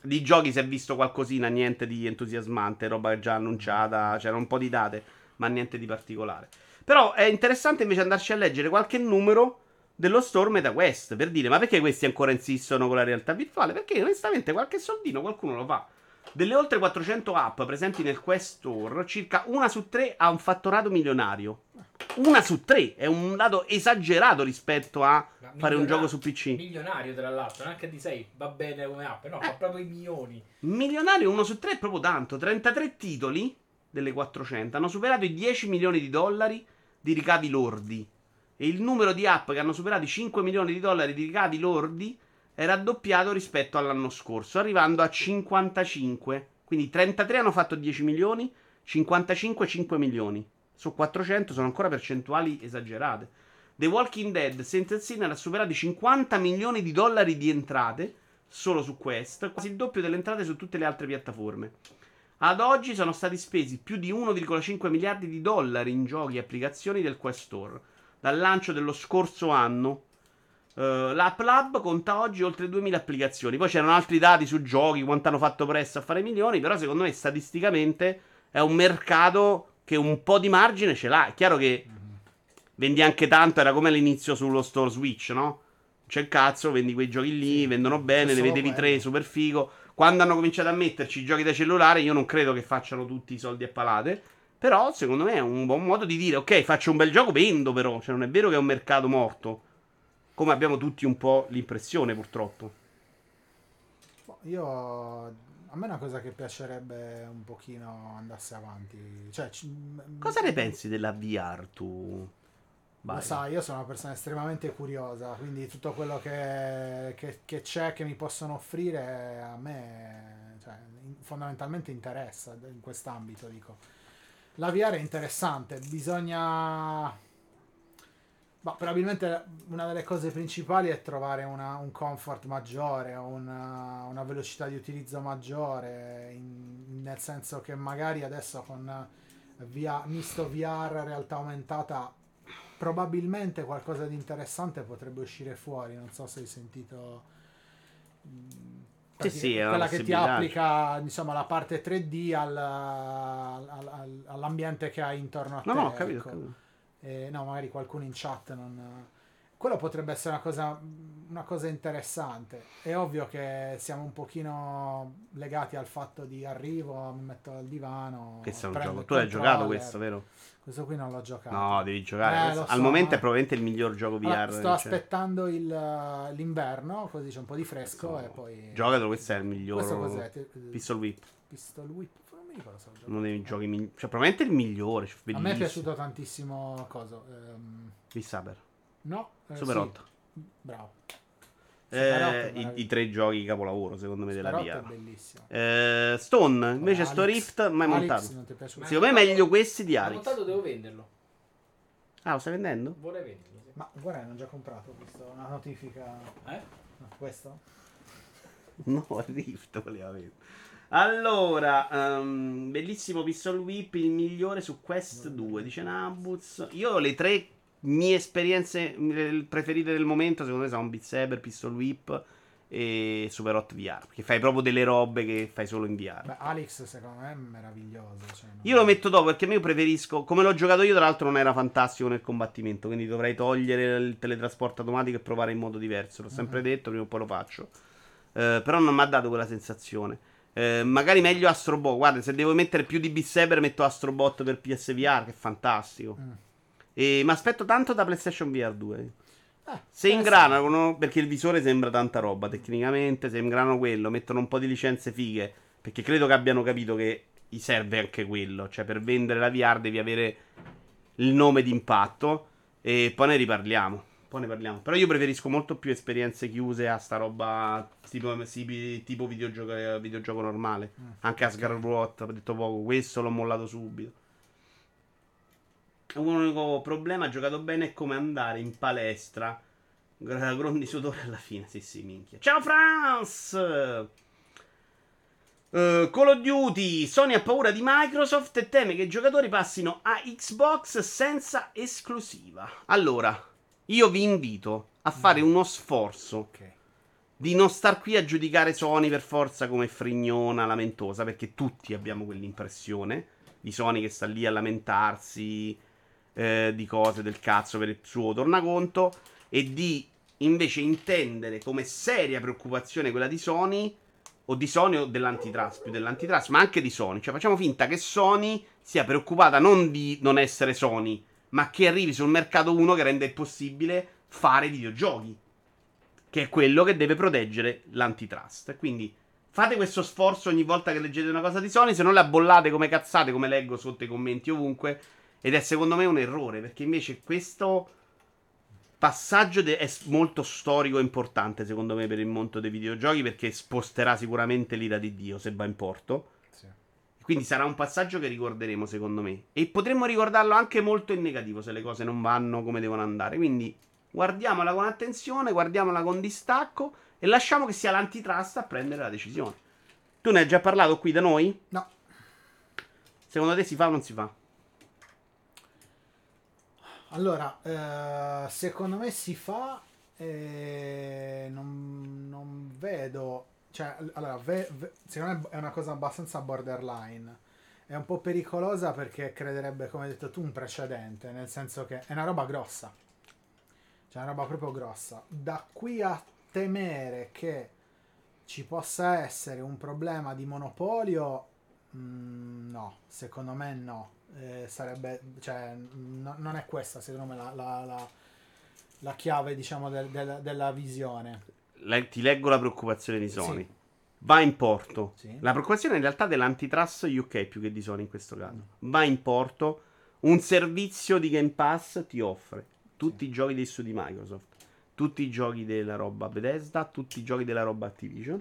A: Di giochi si è visto qualcosina, niente di entusiasmante, roba già annunciata. C'era un po' di date, ma niente di particolare. Però è interessante invece andarci a leggere qualche numero dello store MetaQuest per dire ma perché questi ancora insistono con la realtà virtuale? Perché onestamente qualche soldino qualcuno lo fa. Delle oltre 400 app presenti nel Quest Store, circa una su tre ha un fatturato milionario. Una su tre è un dato esagerato rispetto a
B: Ma
A: fare un gioco su PC.
B: Milionario, tra l'altro, non anche di 6 va bene come app, no,
A: Eh.
B: fa proprio i milioni.
A: Milionario uno su tre è proprio tanto. 33 titoli delle 400 hanno superato i 10 milioni di dollari di ricavi lordi. E il numero di app che hanno superato i 5 milioni di dollari di ricavi lordi è raddoppiato rispetto all'anno scorso, arrivando a 55. Quindi 33 hanno fatto 10 milioni, 55 5 milioni. Su 400 sono ancora percentuali esagerate. The Walking Dead senza Sinner ha superato i 50 milioni di dollari di entrate solo su Quest, quasi il doppio delle entrate su tutte le altre piattaforme. Ad oggi sono stati spesi più di 1,5 miliardi di dollari in giochi e applicazioni del Quest Store. Dal lancio dello scorso anno, eh, l'app Lab conta oggi oltre 2000 applicazioni. Poi c'erano altri dati su giochi, quanto hanno fatto presto a fare milioni, però secondo me statisticamente è un mercato che un po' di margine ce l'ha. È chiaro che vendi anche tanto, era come all'inizio sullo store Switch, no? C'è il cazzo, vendi quei giochi lì, vendono bene, ne vedevi
C: quello.
A: tre, super figo. Quando hanno cominciato a metterci i giochi da cellulare, io non credo che facciano tutti i soldi a palate. Però, secondo me, è un buon modo di dire: Ok, faccio un bel gioco, vendo, però. Cioè, non è vero che è un mercato morto. Come abbiamo tutti un po' l'impressione, purtroppo.
C: Boh, Io a me è una cosa che piacerebbe un pochino andasse avanti. Cioè, ci-
A: Cosa ne pensi della VR, tu?
C: Lo
A: Vai.
C: sai, io sono una persona estremamente curiosa, quindi tutto quello che, che- che c'è, che mi possono offrire, a me cioè, fondamentalmente interessa in quest'ambito. Dico. La VR è interessante, bisogna... Ma probabilmente una delle cose principali è trovare una- un comfort maggiore, una, una velocità di utilizzo maggiore, in- nel senso che magari adesso con VR, misto VR, realtà aumentata, probabilmente qualcosa di interessante potrebbe uscire fuori. Non so se hai sentito. mm,
A: Sì, sì,
C: quella che ti applica insomma la parte 3D al- al- al- all'ambiente che hai intorno a te.
A: No, no, ho capito, ho
C: ecco.
A: capito.
C: Eh, no, magari qualcuno in chat non. Quello potrebbe essere una cosa, una cosa interessante. È ovvio che siamo un pochino legati al fatto di arrivo, mi metto al divano.
A: Questo è un gioco. Tu l'hai giocato questo, vero?
C: Questo qui non l'ho giocato.
A: No, devi giocare.
C: Eh,
A: Questo- Al
C: so,
A: momento
C: ma-
A: è probabilmente il miglior gioco VR.
C: Allora, sto
A: c'è.
C: aspettando il- l'inverno, così c'è un po' di fresco e poi...
A: Giocatelo, questo è il miglior.
C: Questo cos'è?
A: Pistol Whip.
C: Pistol Whip? Non mi ricordo se giocato.
A: Uno dei giochi migliori. Cioè, probabilmente il migliore. cioè,
C: A me è piaciuto tantissimo coso. ehm,
A: Saber.
C: No, eh,
A: Super
C: sì,
A: 8.
C: Bravo.
A: Eh,
C: Super 8 è
A: i, i tre giochi capolavoro, secondo me, della
C: Super 8 è
A: VR.
C: bellissimo.
A: Eh, Stone, invece,
C: Alex-
A: sto Rift, mai montato. Secondo me è meglio questi di Alex.
B: montato devo venderlo.
A: Ah, lo stai vendendo?
B: Vorrei venderlo. sì.
C: Ma guarda, non ho già comprato, visto una notifica...
B: Eh?
C: no, questo?
A: No, Rift voleva vedere. Allora, ehm, bellissimo Pistol Whip, il migliore su Quest 2, dice Nabuz. Io ho le tre mie esperienze eh, preferite del momento, secondo me sono Beat Saber, Pistol Whip e Super Hot VR, perché fai proprio delle robe che fai solo in VR.
C: Beh, Alex secondo me è meraviglioso. cioè, non-
A: Io lo metto dopo perché io preferisco, come l'ho giocato io, tra l'altro non era fantastico nel combattimento, quindi dovrei togliere il teletrasporto automatico e provare in modo diverso. L'ho sempre
C: Mhm.
A: detto, prima o poi lo faccio. Eh, però non mi ha dato quella sensazione. Eh, magari meglio Astrobot. Guarda, se devo mettere più di Beat Saber metto Astrobot per PSVR, che è fantastico.
C: Mm.
A: E mi aspetto tanto da PlayStation VR 2. Se
C: eh,
A: ingranano, perché il visore sembra tanta roba tecnicamente, se ingranano quello, mettono un po' di licenze fighe, perché credo che abbiano capito che gli serve anche quello, cioè per vendere la VR devi avere il nome d'impatto e poi ne riparliamo. Poi ne parliamo. Però io preferisco molto più esperienze chiuse a sta roba tipo, tipo videogioco, videogioco normale.
C: Mm.
A: Anche Asgard World, ho detto poco, questo l'ho mollato subito. Un unico problema, ha giocato bene, è come andare in palestra. Grandi sudore alla fine, sì sì, minchia. Ciao Franz! Uh, Call of Duty, Sony ha paura di Microsoft e teme che i giocatori passino a Xbox senza esclusiva. Allora, io vi invito a fare uno sforzo
C: Ok.
A: di non star qui a giudicare Sony per forza come frignona lamentosa, perché tutti abbiamo quell'impressione di Sony che sta lì a lamentarsi eh, di cose del cazzo per il suo tornaconto e di invece intendere come seria preoccupazione quella di Sony o di Sony o dell'antitrust, più dell'antitrust, ma anche di Sony. Cioè facciamo finta che Sony sia preoccupata non di non essere Sony, ma che arrivi sul mercato uno che rende possibile fare videogiochi che è quello che deve proteggere l'antitrust. Quindi fate questo sforzo ogni volta che leggete una cosa di Sony, se non la bollate come cazzate, come leggo sotto i commenti ovunque. Ed è secondo me un errore, perché invece questo passaggio de- è molto storico e importante, secondo me, per il mondo dei videogiochi, perché sposterà sicuramente l'ira di Dio se va in porto.
C: Sì.
A: Quindi sarà un passaggio che ricorderemo, secondo me. E potremmo ricordarlo anche molto in negativo se le cose non vanno come devono andare. Quindi guardiamola con attenzione, guardiamola con distacco e lasciamo che sia l'antitrust a prendere la decisione. Tu ne hai già parlato qui da noi?
C: No,
A: Secondo te si fa o non si fa?
C: Allora, eh, secondo me si fa e non, non vedo, cioè, allora, ve- ve- secondo me è una cosa abbastanza borderline. È un po' pericolosa perché crederebbe, come hai detto tu, un precedente, nel senso che è una roba grossa. Cioè, è una roba proprio grossa. Da qui a temere che ci possa essere un problema di monopolio, mm, no, secondo me no. Eh, sarebbe, cioè, no- non è questa, secondo me, la, la- la- la chiave, diciamo, del- del- della visione.
A: Le- ti leggo la preoccupazione di Sony.
C: Sì.
A: Va in porto.
C: Sì.
A: La preoccupazione in realtà dell'antitrust UK più che di Sony in questo caso. Va in porto. Un servizio di Game Pass ti offre tutti
C: Sì.
A: i giochi dei studi Microsoft, tutti i giochi della roba Bethesda, tutti i giochi della roba Activision.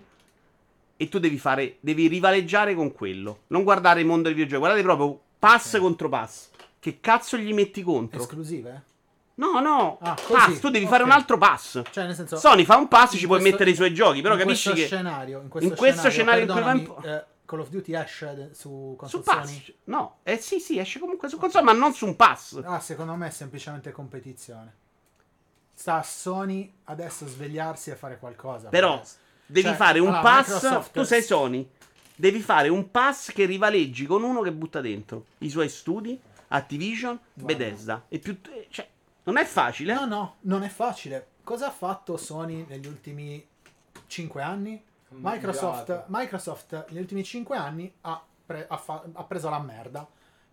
A: E tu devi fare, devi rivaleggiare con quello. Non guardare il mondo dei videogiochi, guardate proprio pass
C: Ok.
A: contro pass. Che cazzo gli metti contro?
C: Esclusive?
A: no, no,
C: Ah,
A: pass, tu devi
C: ok.
A: fare un altro pass.
C: Cioè, nel senso...
A: Sony fa un pass, ci puoi
C: questo-
A: mettere i suoi giochi, però
C: in
A: capisci
C: questo
A: che
C: Scenario, in questo,
A: in questo scenario in cui va in po-
C: eh, Call of Duty esce su
A: su
C: console
A: pass.
C: Sony?
A: No, eh sì, sì, esce comunque su console, ma non su un pass.
C: Ah, secondo me è semplicemente competizione. Sta a Sony adesso svegliarsi e fare qualcosa.
A: Però
C: perché-
A: devi
C: cioè,
A: fare un
C: allora,
A: pass.
C: Microsoft-
A: Tu sei Sony. Devi fare un pass che rivaleggi con uno che butta dentro i suoi studi, Activision,
C: Guarda.
A: Bethesda. E più, cioè, non è facile.
C: No, no, non è facile. Cosa ha fatto Sony negli ultimi 5 anni? Microsoft. Microsoft negli ultimi 5 anni ha, pre- ha fa- ha preso la merda.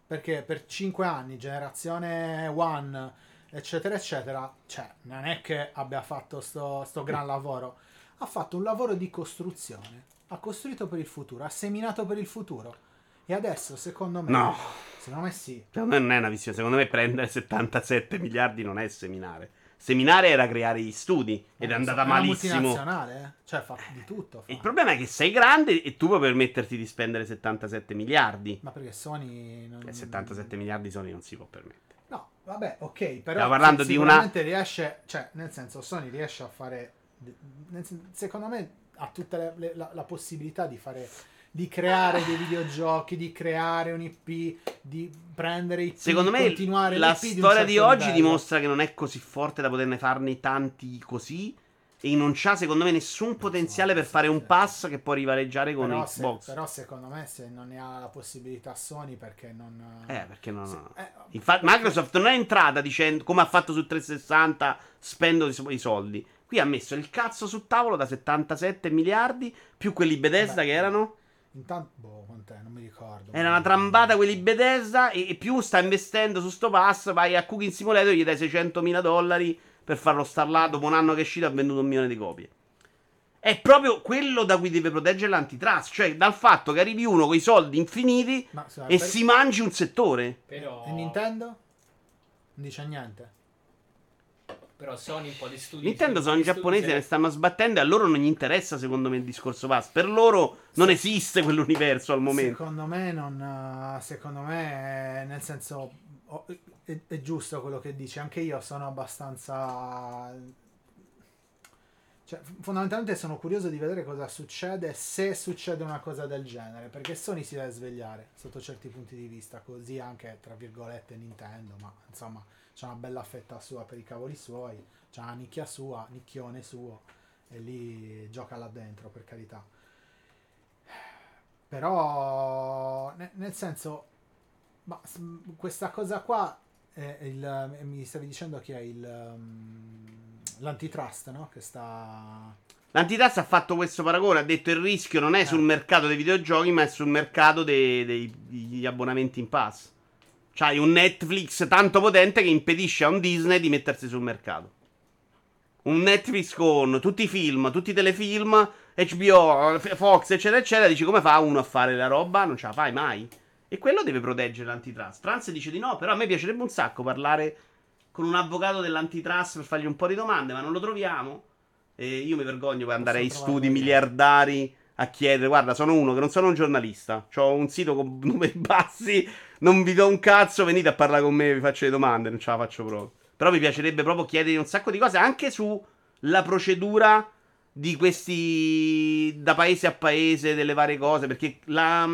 C: Perché per 5 anni, generazione One, eccetera, eccetera, cioè, non è che abbia fatto sto, sto gran lavoro. Ha fatto un lavoro di costruzione. Ha costruito per il futuro, ha seminato per il futuro. E adesso, secondo me,
A: No.
C: secondo me sì.
A: Secondo me non è una visione. Secondo me prendere 77 miliardi non è seminare. Seminare era creare gli studi ed è andata malissimo.
C: multinazionale, eh? Cioè, fa di tutto. fa.
A: Il problema è che sei grande e tu puoi permetterti di spendere 77 miliardi.
C: Ma perché Sony non...
A: E 77 miliardi Sony non si può permettere.
C: No, vabbè, ok, però
A: Stiamo parlando di una-
C: riesce, cioè, nel senso, Sony riesce a fare nel secondo me ha tutta le- le- la, la possibilità di fare di creare dei videogiochi, di creare un IP, di prendere IP,
A: Secondo me
C: continuare
A: la
C: di
A: storia di
C: certo
A: oggi
C: livello.
A: dimostra che non è così forte da poterne farne tanti così. E non c'ha, secondo me, nessun potenziale per fare un pass che può rivaleggiare con
C: però, se-
A: Xbox.
C: però secondo me se non ne ha la possibilità Sony perché non
A: Eh, perché no, no.
C: eh,
A: Infatti, Microsoft non è entrata dicendo come ha fatto su 360 spendo i soldi. Qui ha messo il cazzo sul tavolo da 77 miliardi più quelli Bethesda
C: Vabbè.
A: che erano.
C: intanto boh, quant'è? Non mi ricordo.
A: Era una trambata quelli Bethesda e, e più sta investendo su sto pass, vai a Cooking Simulator gli dai 600 mila dollari per farlo star là. Dopo un anno che è uscito ha venduto un milione di copie. È proprio quello da cui deve proteggere l'antitrust, cioè dal fatto che arrivi uno con i soldi infiniti
C: Ma,
A: e
C: per-
A: si mangi un settore.
B: Però,
C: E Nintendo? Non dice niente.
B: Però Sony un po' di studi.
A: Nintendo sono i giapponesi che ne stanno sbattendo e a loro non gli interessa secondo me il discorso pass. Per loro non esiste quell'universo al momento.
C: Secondo me non. eh, Secondo me, eh, nel senso. È, è giusto quello che dici. Anche io sono abbastanza. Cioè, fondamentalmente sono curioso di vedere cosa succede se succede una cosa del genere. Perché Sony si deve svegliare sotto certi punti di vista. Così anche, tra virgolette, Nintendo. Ma insomma, c'è una bella fetta sua per i cavoli suoi. C'è una nicchia sua, nicchione suo. E lì gioca là dentro, per carità. Però, ne- nel senso, ma questa cosa qua il, eh, mi stavi dicendo che è il um, l'antitrust, no? Che sta
A: L'antitrust ha fatto questo paragone, ha detto il rischio non è sul mercato dei videogiochi, ma è sul mercato dei- dei- degli abbonamenti in pass. C'hai un Netflix tanto potente che impedisce a un Disney di mettersi sul mercato. Un Netflix con tutti i film, tutti i telefilm, HBO, Fox, eccetera, eccetera. Dici come fa uno a fare la roba? Non ce la fai mai. E quello deve proteggere l'antitrust. Trans dice di no, però a me piacerebbe un sacco parlare con un avvocato dell'antitrust per fargli un po' di domande, ma non lo troviamo. E io mi vergogno per andare ai studi miliardari a chiedere, guarda, sono uno che non sono un giornalista, ho un sito con numeri bassi, non vi do un cazzo, venite a parlare con me, vi faccio le domande, non ce la faccio proprio. Però mi piacerebbe proprio chiedere un sacco di cose anche sulla procedura di questi da paese a paese delle varie cose, perché la,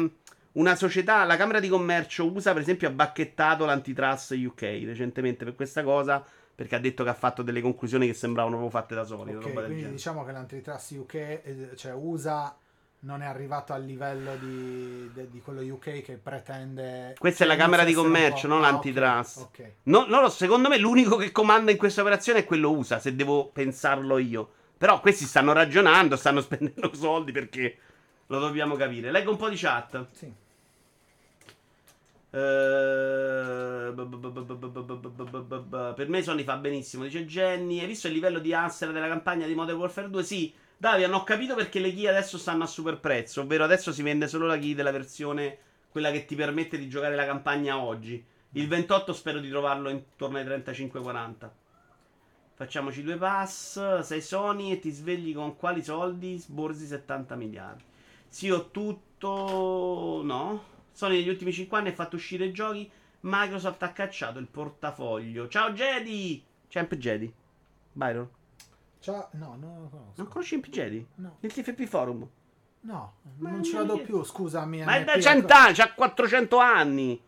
A: una società, la Camera di Commercio USA per esempio ha bacchettato l'antitrust UK recentemente per questa cosa, perché ha detto che ha fatto delle conclusioni che sembravano proprio fatte da soli, una
C: Ok,
A: roba del
C: quindi
A: genere.
C: diciamo che l'antitrust UK, eh, cioè USA, non è arrivato al livello di, de, di, quello UK che pretende.
A: Questa è la Camera di Commercio, non
C: ah,
A: l'antitrust.
C: Okay, okay.
A: No, no, secondo me l'unico che comanda in questa operazione è quello USA, se devo pensarlo io. Però questi stanno ragionando, stanno spendendo soldi perché lo dobbiamo capire. Leggo un po' di chat.
C: Sì.
A: Per me Sony fa benissimo, dice Jenny. Hai visto il livello di Answer della campagna di Modern Warfare 2? Sì, Davide, hanno capito perché le key adesso stanno a super prezzo. Ovvero adesso si vende solo la key della versione, quella che ti permette di giocare la campagna oggi. Il 28 spero di trovarlo intorno ai 35-40. Facciamoci due pass. Sei Sony e ti svegli con quali soldi? Sborsi 70 miliardi. Sì, ho tutto. No. Sony negli ultimi 5 anni ha fatto uscire giochi. Microsoft ha cacciato il portafoglio. Ciao Jedi! Champ Jedi. Byron.
C: Ciao, no, no, non lo conosco.
A: Non conosci Jedi?
C: No,
A: Il TFP Forum.
C: no,
A: Ma
C: non ci vado più, scusami.
A: Ma è da
C: MP,
A: 100
C: ecco.
A: anni, c'ha 400 anni.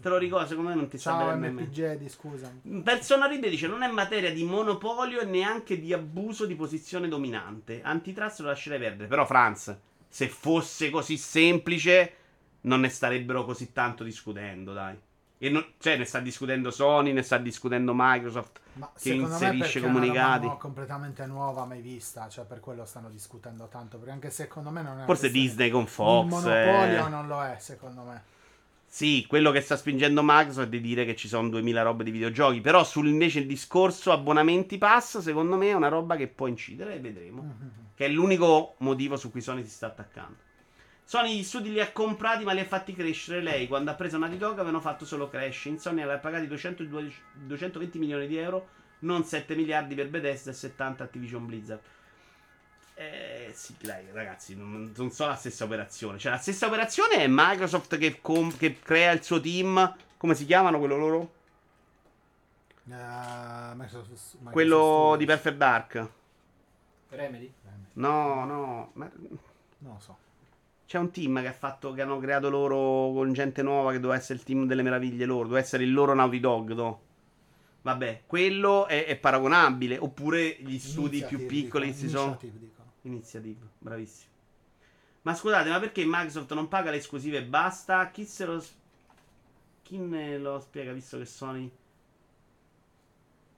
A: Te lo ricordo, secondo me non ti
C: Ciao
A: bene nemmeno.
C: MP Jedi, scusami.
A: Persona Ride dice non è materia di monopolio e neanche di abuso di posizione dominante. Antitrust lo lascerei perdere. Però Franz, se fosse così semplice, non ne starebbero così tanto discutendo, dai. E non- cioè, ne sta discutendo Sony, ne sta discutendo Microsoft.
C: Ma
A: che inserisce
C: perché è una roba
A: comunicati.
C: nu- completamente nuova, mai vista, cioè per quello stanno discutendo tanto, perché anche secondo me non è
A: Forse Disney con Fox.
C: monopolio
A: eh.
C: non lo è, secondo me.
A: Sì, quello che sta spingendo Microsoft è di dire che ci sono 2000 robe di videogiochi. Però sul invece il discorso abbonamenti pass, secondo me è una roba che può incidere e vedremo.
C: Mhm.
A: Che è l'unico motivo su cui Sony si sta attaccando. Sony gli studi li ha comprati ma li ha fatti crescere lei. Quando ha preso Naughty Dog avevano fatto solo Crash. In Sony aveva pagati 200 220 milioni di euro, non 7 miliardi per Bethesda e 70 Activision Blizzard. Eh sì, dai, ragazzi, non, non so la stessa operazione. Cioè, la stessa operazione è Microsoft che, com- che crea il suo team. Come si chiamano quello loro?
C: Eh, Microsoft- Microsoft
A: Quello
C: Studios.
A: di Perfect Dark.
B: Remedy?
A: No, no. ma-
C: Non lo so.
A: C'è un team che, ha fatto, che hanno creato loro con gente nuova che doveva essere il team delle meraviglie loro, doveva essere il loro Naughty Dog, no? Vabbè, quello è, è paragonabile. Oppure gli studi più
C: Initiative,
A: piccoli
C: dicono,
A: si sono. Iniziative, bravissimo. Ma scusate, ma perché Microsoft non paga le esclusive e basta? Chi se lo. Chi me lo spiega visto che Sony.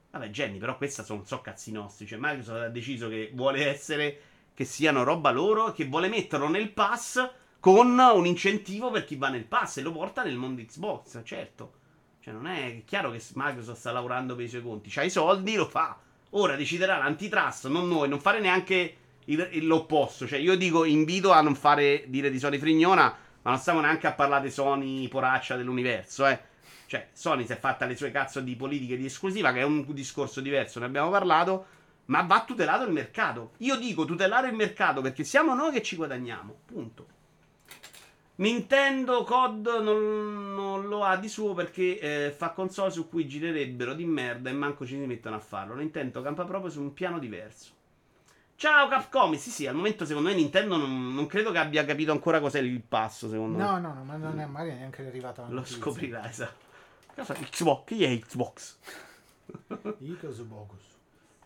A: Vabbè, Jenny, però questa sono so cazzi nostri. Cioè, Microsoft ha deciso che vuole essere. Che siano roba loro, e che vuole metterlo nel pass con un incentivo per chi va nel pass e lo porta nel mondo Xbox, certo. Cioè, non è, chiaro che Microsoft sta lavorando per i suoi conti. C'ha i soldi, lo fa. Ora deciderà l'antitrust, non noi, non fare neanche il- il- l'opposto. Cioè, io dico, invito a non fare dire di Sony Frignona, ma non stiamo neanche a parlare di Sony poraccia dell'universo, eh. Cioè, Sony si è fatta le sue cazzo di politiche di esclusiva, che è un discorso diverso, ne abbiamo parlato. Ma va tutelato il mercato. Io dico tutelare il mercato perché siamo noi che ci guadagniamo. Punto. Nintendo COD non, non lo ha di suo perché eh, fa console su cui girerebbero di merda e manco ci si mettono a farlo. Nintendo campa proprio su un piano diverso. Ciao Capcom, sì sì, al momento secondo me Nintendo non, non credo che abbia capito ancora cos'è il passo, secondo me.
C: No, no, no, ma non è magari neanche arrivata la
A: Lo scoprirà, esatto. Cosa? Xbox, chi è Xbox?
C: Icos Bocus.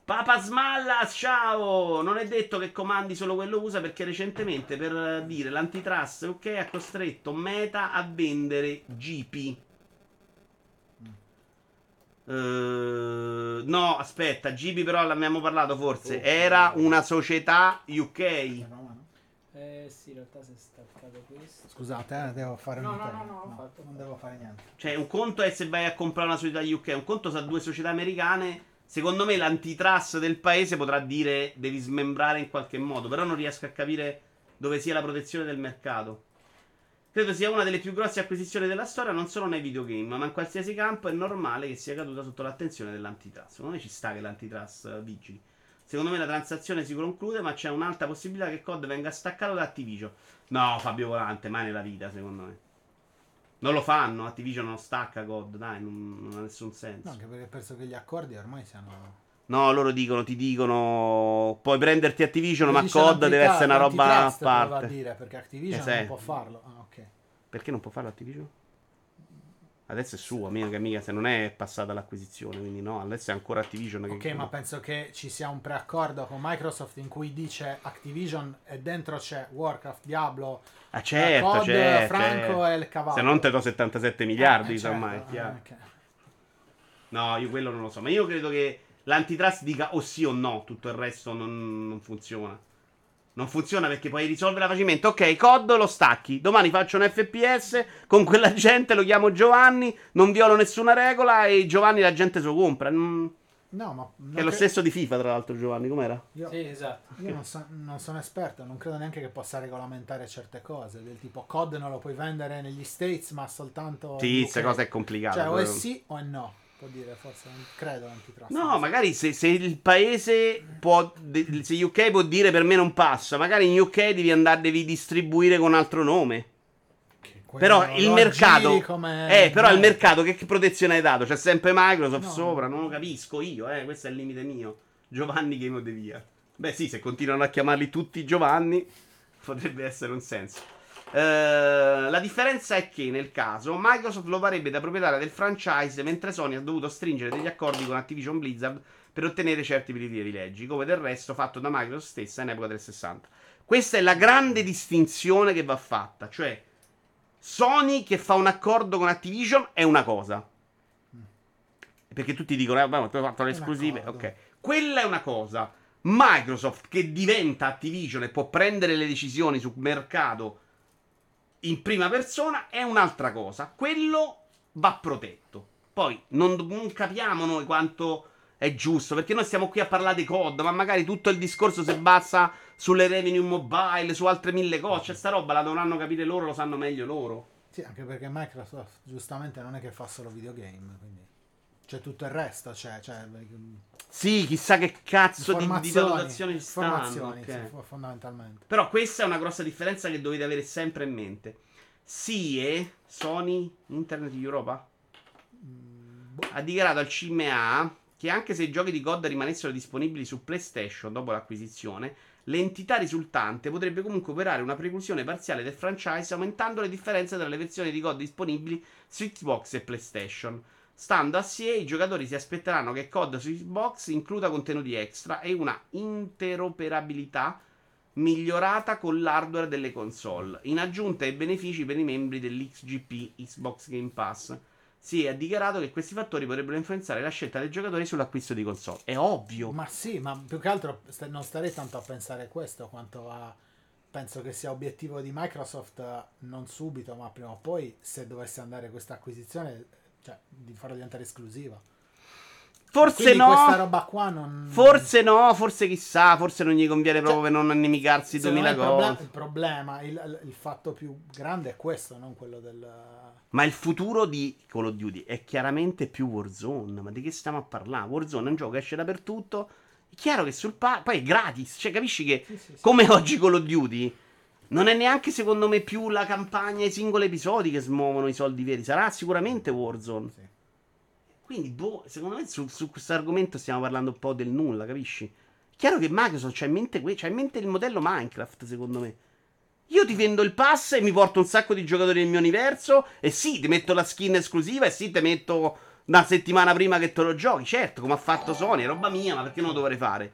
A: Papa Smallas, ciao! Non è detto che comandi solo quello usa perché recentemente per eh, dire l'antitrust ok ha costretto Meta a vendere GP. Eh, no, aspetta, GP però l'abbiamo parlato forse. Era una società UK.
C: Eh, no, no.
B: Eh sì, in realtà si è staccato questo.
C: Scusate, eh, devo fare
B: No,
C: un
B: no,
C: interno.
B: no, no, ho fatto.
C: non devo fare niente.
A: Cioè, un conto è se vai a comprare una società UK, un conto sa due società americane. Secondo me l'antitrust del paese potrà dire devi smembrare in qualche modo, però non riesco a capire dove sia la protezione del mercato. Credo sia una delle più grosse acquisizioni della storia, non solo nei videogame, ma in qualsiasi campo è normale che sia caduta sotto l'attenzione dell'antitrust. Secondo me ci sta che l'antitrust eh, vigili. Secondo me la transazione si conclude, ma c'è un'alta possibilità che COD venga staccato da Activision. No, Fabio Volante, mai nella vita, secondo me. Non lo fanno, Activision non stacca COD, dai, non, non ha nessun senso.
C: No, anche perché penso che gli accordi ormai siano.
A: No, loro dicono, ti dicono, puoi prenderti Activision, ma COD deve essere una roba a parte.
C: a dire perché Activision
A: sì.
C: non può farlo. Ah, ok.
A: Perché non può farlo Activision? Adesso è sua, mica, mica se non è passata l'acquisizione, quindi no, adesso è ancora Activision che...
C: Ok, ma penso che ci sia un preaccordo con Microsoft in cui dice Activision e dentro c'è Warcraft, Diablo,
A: Ah certo,
C: COD,
A: certo,
C: Franco
A: certo.
C: e il cavallo.
A: Se non te do 77 miliardi,
C: Eh,
A: insomma,
C: certo,
A: è chiaro.
C: eh.
A: No, io quello non lo so, ma io credo che l'antitrust dica o sì o no, tutto il resto non, non funziona. Non funziona perché puoi risolvere facilmente. Ok, COD lo stacchi. Domani faccio un FPS con quella gente, lo chiamo Giovanni, non violo nessuna regola e Giovanni la gente se lo compra. Mm,
C: No, ma
A: è lo
C: cre-
A: stesso di FIFA, tra l'altro, Giovanni, com'era?
C: Io,
B: Sì, esatto.
C: io non, so- non sono esperto, non credo neanche che possa regolamentare certe cose. Del tipo COD non lo puoi vendere negli States, ma soltanto.
A: Sì, questa cosa è complicata.
C: Cioè, o è
A: però-
C: sì o è no. Può dire, forse non credo l'antitrust.
A: No, magari se, se il paese può. Se UK può dire per me non passa, magari in UK devi andare, devi distribuire con altro nome. Però il mercato. Eh, però il mercato che, che protezione hai dato? C'è sempre Microsoft
C: No.
A: sopra, non lo capisco io, eh. Questo è il limite mio. Giovanni Game of the Year. Beh, sì, se continuano a chiamarli tutti Giovanni, potrebbe essere un senso. Eh, la differenza è che nel caso Microsoft lo farebbe da proprietaria del franchise, mentre Sony ha dovuto stringere degli accordi con Activision Blizzard per ottenere certi privilegi, come del resto fatto da Microsoft stessa in epoca del 60. Questa è la grande distinzione che va fatta, cioè Sony che fa un accordo con Activision è una cosa. Perché tutti dicono, eh, ma tu hai fatto le esclusive. Ok, quella è una cosa. Microsoft che diventa Activision e può prendere le decisioni sul mercato in prima persona è un'altra cosa. Quello va protetto. Poi non, non capiamo noi quanto è giusto, perché noi stiamo qui a parlare di COD, ma magari tutto il discorso si basa sulle revenue mobile, su altre mille cose. Cioè, sta roba la dovranno capire loro, lo sanno meglio loro.
C: Sì, anche perché Microsoft giustamente non è che fa solo videogame, quindi c'è tutto il resto, c'è, c'è
A: Sì, chissà che cazzo di, di valutazioni ci stanno.
C: informazioni,
A: ok.
C: sì, fo- fondamentalmente.
A: Però questa è una grossa differenza che dovete avere sempre in mente. SIE, Sony Internet Europa, ha dichiarato al CMA che anche se i giochi di COD rimanessero disponibili su PlayStation dopo l'acquisizione, l'entità risultante potrebbe comunque operare una preclusione parziale del franchise aumentando le differenze tra le versioni di COD disponibili su Xbox e PlayStation. Stando a SIE, i giocatori si aspetteranno che COD su Xbox includa contenuti extra e una interoperabilità migliorata con l'hardware delle console, in aggiunta ai benefici per i membri dell'XGP Xbox Game Pass. Si è dichiarato che questi fattori potrebbero influenzare la scelta dei giocatori sull'acquisto di console. È ovvio.
C: Ma sì, ma più che altro non starei tanto a pensare a questo quanto a... Penso che sia obiettivo di Microsoft non subito, ma prima o poi, se dovesse andare questa acquisizione, cioè, di farlo diventare esclusiva.
A: Forse
C: Quindi
A: no.
C: non...
A: Forse no, forse chissà, forse non gli conviene proprio
C: Cioè,
A: per non
C: me
A: 2000
C: il, proble-
A: gol.
C: il problema, il, il fatto più grande è questo, non quello del...
A: Ma il futuro di Call of Duty è chiaramente più Warzone. Ma di che stiamo a parlare? Warzone è un gioco che esce dappertutto. È chiaro che sul pa- poi è gratis. Cioè, capisci che
C: Sì, sì, sì.
A: come oggi Call of Duty non è neanche secondo me più la campagna, i singoli episodi che smuovono i soldi veri. Sarà sicuramente Warzone.
C: Sì.
A: Quindi, boh, secondo me su, su questo argomento stiamo parlando un po' del nulla, capisci? Chiaro che Microsoft c'ha in mente, que- c'ha in mente il modello Minecraft, secondo me. Io ti vendo il pass e mi porto un sacco di giocatori nel mio universo. E sì, ti metto la skin esclusiva. E sì, ti metto una settimana prima che te lo giochi. Certo, come ha fatto Sony, è roba mia, ma perché non lo dovrei fare?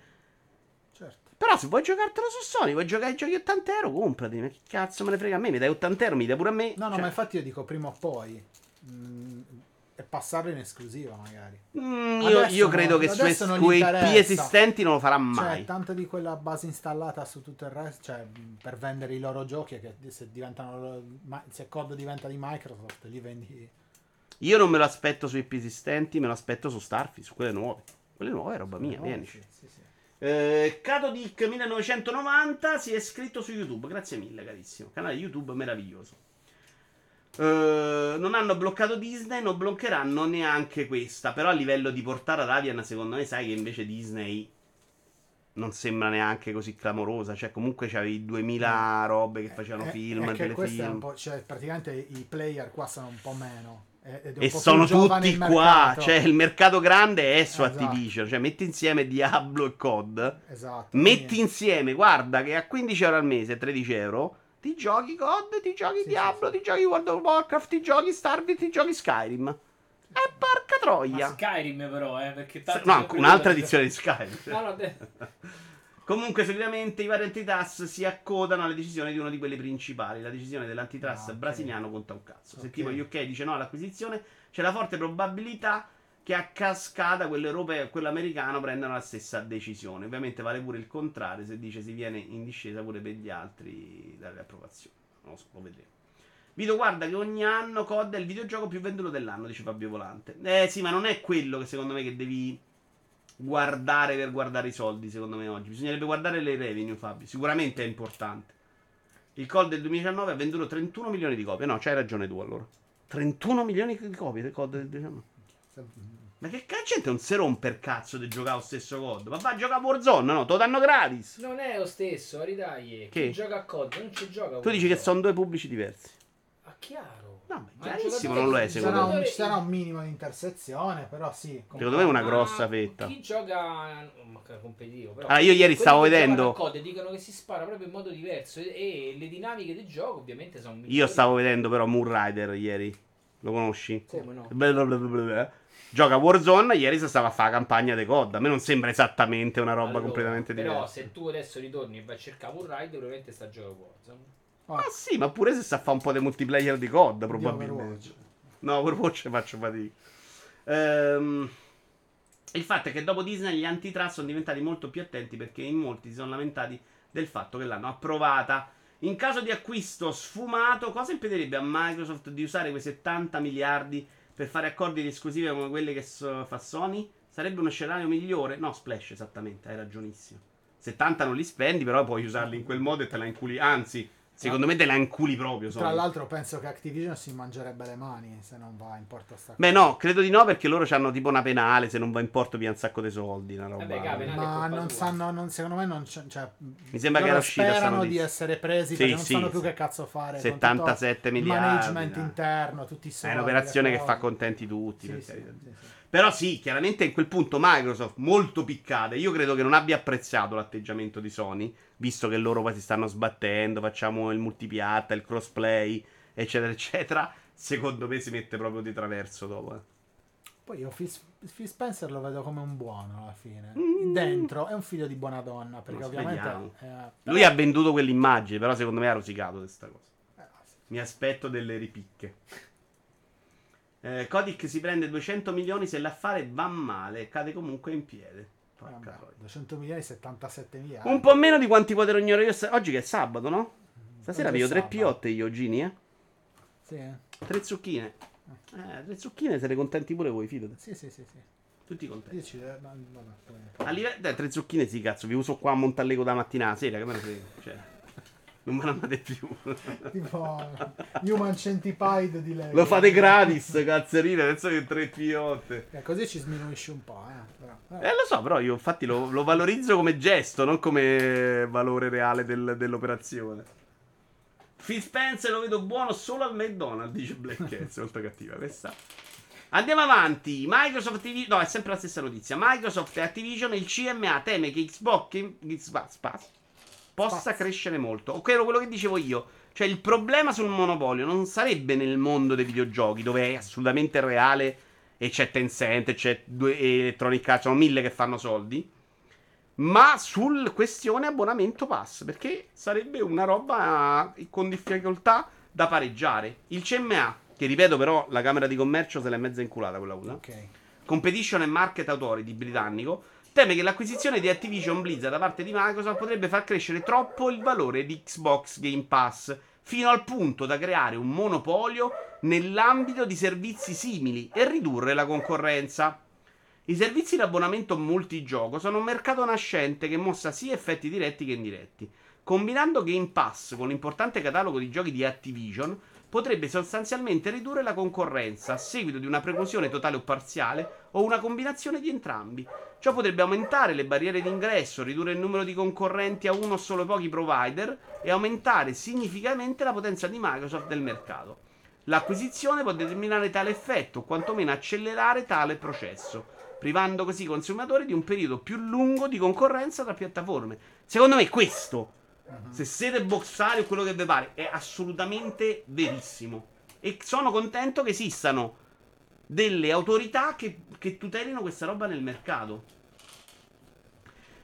C: Certo.
A: Però se vuoi giocartelo su Sony, vuoi giocare ai giochi 80 euro, comprati. Ma che cazzo me ne frega a me? Mi dai 80 euro, mi dai pure a me.
C: No, no,
A: Cioè,
C: ma infatti io dico prima o poi. mm, e passarlo in esclusiva magari.
A: mm, io, io
C: no,
A: credo che su quei
C: interessa.
A: P esistenti non lo farà
C: Cioè,
A: mai.
C: tanta di quella base installata su tutto il resto, cioè, per vendere i loro giochi, che se diventano se COD diventa di Microsoft, li vendi
A: Io non me lo aspetto sui P esistenti, me lo aspetto su Starfield, su quelle nuove. Quelle nuove è roba mia,
C: No,
A: vieni.
C: sì, sì, sì.
A: Eh, Catodic 1990 si è iscritto su YouTube, grazie mille carissimo, canale YouTube meraviglioso. Eh, non hanno bloccato Disney, non bloccheranno neanche questa, però a livello di portare ad Avian secondo me sai che invece Disney non sembra neanche così clamorosa, cioè comunque c'avevi 2000 robe che facevano
C: Eh,
A: film,
C: un
A: telefilm.
C: cioè, praticamente i player qua sono un po' meno. eh, è
A: E sono tutti qua, cioè il mercato grande è su
C: Esatto.
A: Activision, cioè metti insieme Diablo e COD.
C: Esatto.
A: Metti
C: quindi-
A: insieme, guarda che a 15 euro al mese, 13 euro, ti giochi COD, ti giochi
C: Sì,
A: Diablo,
C: sì, sì.
A: ti giochi World of Warcraft, ti giochi Starfield, ti giochi Skyrim. E porca
B: Ma
A: troia.
B: Skyrim però, eh, perché tanto
A: No, un'altra edizione di Skyrim.
B: No, no, de-
A: Comunque, solitamente i vari antitrust si accodano alle decisioni di uno di quelle principali. La decisione dell'antitrust
C: Ah, ok.
A: brasiliano conta un cazzo. Se
C: Ok.
A: tipo gli UK dice no all'acquisizione, c'è la forte probabilità che a cascata quello europeo e quello americano prendano la stessa decisione. Ovviamente vale pure il contrario, se dice si viene in discesa pure per gli altri dalle approvazioni. Lo so, lo vedremo. Vito, guarda che ogni anno COD è il videogioco più venduto dell'anno, dice Fabio Volante. Eh sì, ma non è quello che secondo me che devi guardare per guardare i soldi, secondo me oggi. Bisognerebbe guardare le revenue, Fabio. Sicuramente è importante. Il COD del 2019 ha venduto 31 milioni di copie. No, c'hai ragione tu allora. 31 milioni di copie del COD del 2019. Ma che cazzo gente non si rompe il cazzo di giocare lo stesso COD? Ma va a giocare a Warzone, no? Te lo danno gratis.
B: Non è lo stesso, ridagli.
A: Che?
B: Chi gioca a COD non ci gioca.
A: Tu dici che sono due pubblici diversi.
B: Ah, chiaro.
A: No, ma
B: Ma il
A: chiarissimo non lo è, secondo
C: sarà,
A: me.
C: un, ci sarà un minimo di intersezione, però sì.
A: Secondo me è una
B: Ma
A: grossa fetta.
B: Chi gioca ma competitivo, però.
A: Ah, io ieri stavo vedendo-
B: COD dicono che si spara proprio in modo diverso e, e le dinamiche del gioco ovviamente sono migliori.
A: Io stavo vedendo però Moon Rider ieri. Lo conosci?
B: Come no?
A: Blablabla. Gioca a Warzone, ieri si stava a fare la campagna di COD. A me non sembra esattamente una roba
B: Allora,
A: completamente
B: però
A: diversa.
B: se tu adesso ritorni e vai a cercare un ride probabilmente sta giocando Warzone.
C: Oh,
A: Ma sì, ma pure se sa fa un po' di multiplayer di COD,
C: di
A: probabilmente. No, Overwatch faccio fatica. Ehm, il fatto è che dopo Disney gli antitrust sono diventati molto più attenti perché in molti si sono lamentati del fatto che l'hanno approvata. In caso di acquisto sfumato, cosa impedirebbe a Microsoft di usare quei 70 miliardi per fare accordi di esclusiva come quelli che so- fa Sony? Sarebbe uno scenario migliore? No, Splash, esattamente, hai ragionissimo. 70 non li spendi, però puoi usarli in quel modo e te la inculi. Anzi, secondo me te la inculi proprio.
C: Tra
A: Sony.
C: l'altro penso che Activision si mangerebbe le mani se non va in porto sta
A: Beh, no, credo di no perché loro hanno tipo una penale. Se non va in porto, via un sacco di soldi. Una roba.
B: Vabbè, capi, no.
C: Ma
B: è
C: non
B: tua.
C: sanno, non- secondo me non c'è. Cioè,
A: Mi sembra che era uscita
C: sperano di essere presi
A: Sì,
C: perché non
A: sì,
C: sanno più
A: sì.
C: che cazzo fare. con
A: 77
C: tutto il
A: miliardi,
C: management
A: dai.
C: interno, tutti i
A: È
C: soldi.
A: un'operazione
C: le
A: che fa contenti tutti.
C: Sì,
A: per
C: sì,
A: carità. Però sì, chiaramente in quel punto Microsoft, molto piccata, io credo che non abbia apprezzato l'atteggiamento di Sony, visto che loro poi si stanno sbattendo, facciamo il multipiatta, il crossplay, eccetera, eccetera. Secondo me si mette proprio di traverso dopo. eh.
C: Poi io Phil, Phil Spencer lo vedo come un buono alla fine.
A: Mm.
C: Dentro è un figlio di buona donna. Perché
A: Ma
C: ovviamente. eh,
A: Lui ha venduto quell'immagine, però secondo me ha rosicato questa cosa.
C: eh, sì.
A: Mi aspetto delle ripicche. Eh, Kotick si prende 200 milioni se l'affare va male, cade comunque in piede. Porca
C: Vabbè,
A: troia.
C: 200 milioni, 77 miliardi.
A: Un po' meno di quanti potrò ignorare io. Oggi che è sabato, no? Stasera
C: Oggi è
A: vedo tre piotte io, Gini, eh?
C: Sì.
A: Tre zucchine. Eh, le zucchine se le contenti pure voi, fidate.
C: Sì, sì, sì, sì.
A: Tutti contenti.
C: Io ci ma- vabbè, poi-
A: A livello... Dai, tre zucchine sì, cazzo, vi uso qua a Montallego da mattina alla sera, che me ne frega. Cioè, non me ne amate più.
C: Tipo Human Centipede di Lego.
A: Lo fate gratis, cazzerine, adesso che tre fiotte.
C: Eh, così ci sminuisce un po', eh. Eh.
A: Eh, lo so, però io infatti lo, lo valorizzo come gesto, non come valore reale del- dell'operazione. Phil Spencer lo vedo buono solo al McDonald's, dice Black Cats, molto cattiva questa. Andiamo avanti. Microsoft TV No, è sempre la stessa notizia. Microsoft e Activision, il CMA teme che Xbox, Xbox possa crescere molto. Ok, quello che dicevo io. Cioè, il problema sul monopolio non sarebbe nel mondo dei videogiochi, dove è assolutamente reale e c'è Tencent, c'è due- Electronic Arts, sono mille che fanno soldi. Ma sul questione abbonamento pass, perché sarebbe una roba con difficoltà da pareggiare. Il CMA, che ripeto però la Camera di Commercio se l'è mezza inculata quella una.
C: Ok.
A: Competition and Market Authority britannico, teme che l'acquisizione di Activision Blizzard da parte di Microsoft potrebbe far crescere troppo il valore di Xbox Game Pass, fino al punto da creare un monopolio nell'ambito di servizi simili e ridurre la concorrenza. I servizi di abbonamento multigioco sono un mercato nascente che mostra sia effetti diretti che indiretti. Combinando Game Pass con l'importante catalogo di giochi di Activision, potrebbe sostanzialmente ridurre la concorrenza a seguito di una preclusione totale o parziale o una combinazione di entrambi. Ciò potrebbe aumentare le barriere d'ingresso, ridurre il numero di concorrenti a uno o solo pochi provider e aumentare significativamente la potenza di Microsoft nel mercato. L'acquisizione può determinare tale effetto o quantomeno accelerare tale processo, privando così i consumatori di un periodo più lungo di concorrenza tra piattaforme. Secondo me questo se siete boxari o quello che vi pare, è assolutamente verissimo. E sono contento che esistano delle autorità che, che tutelino questa roba nel mercato.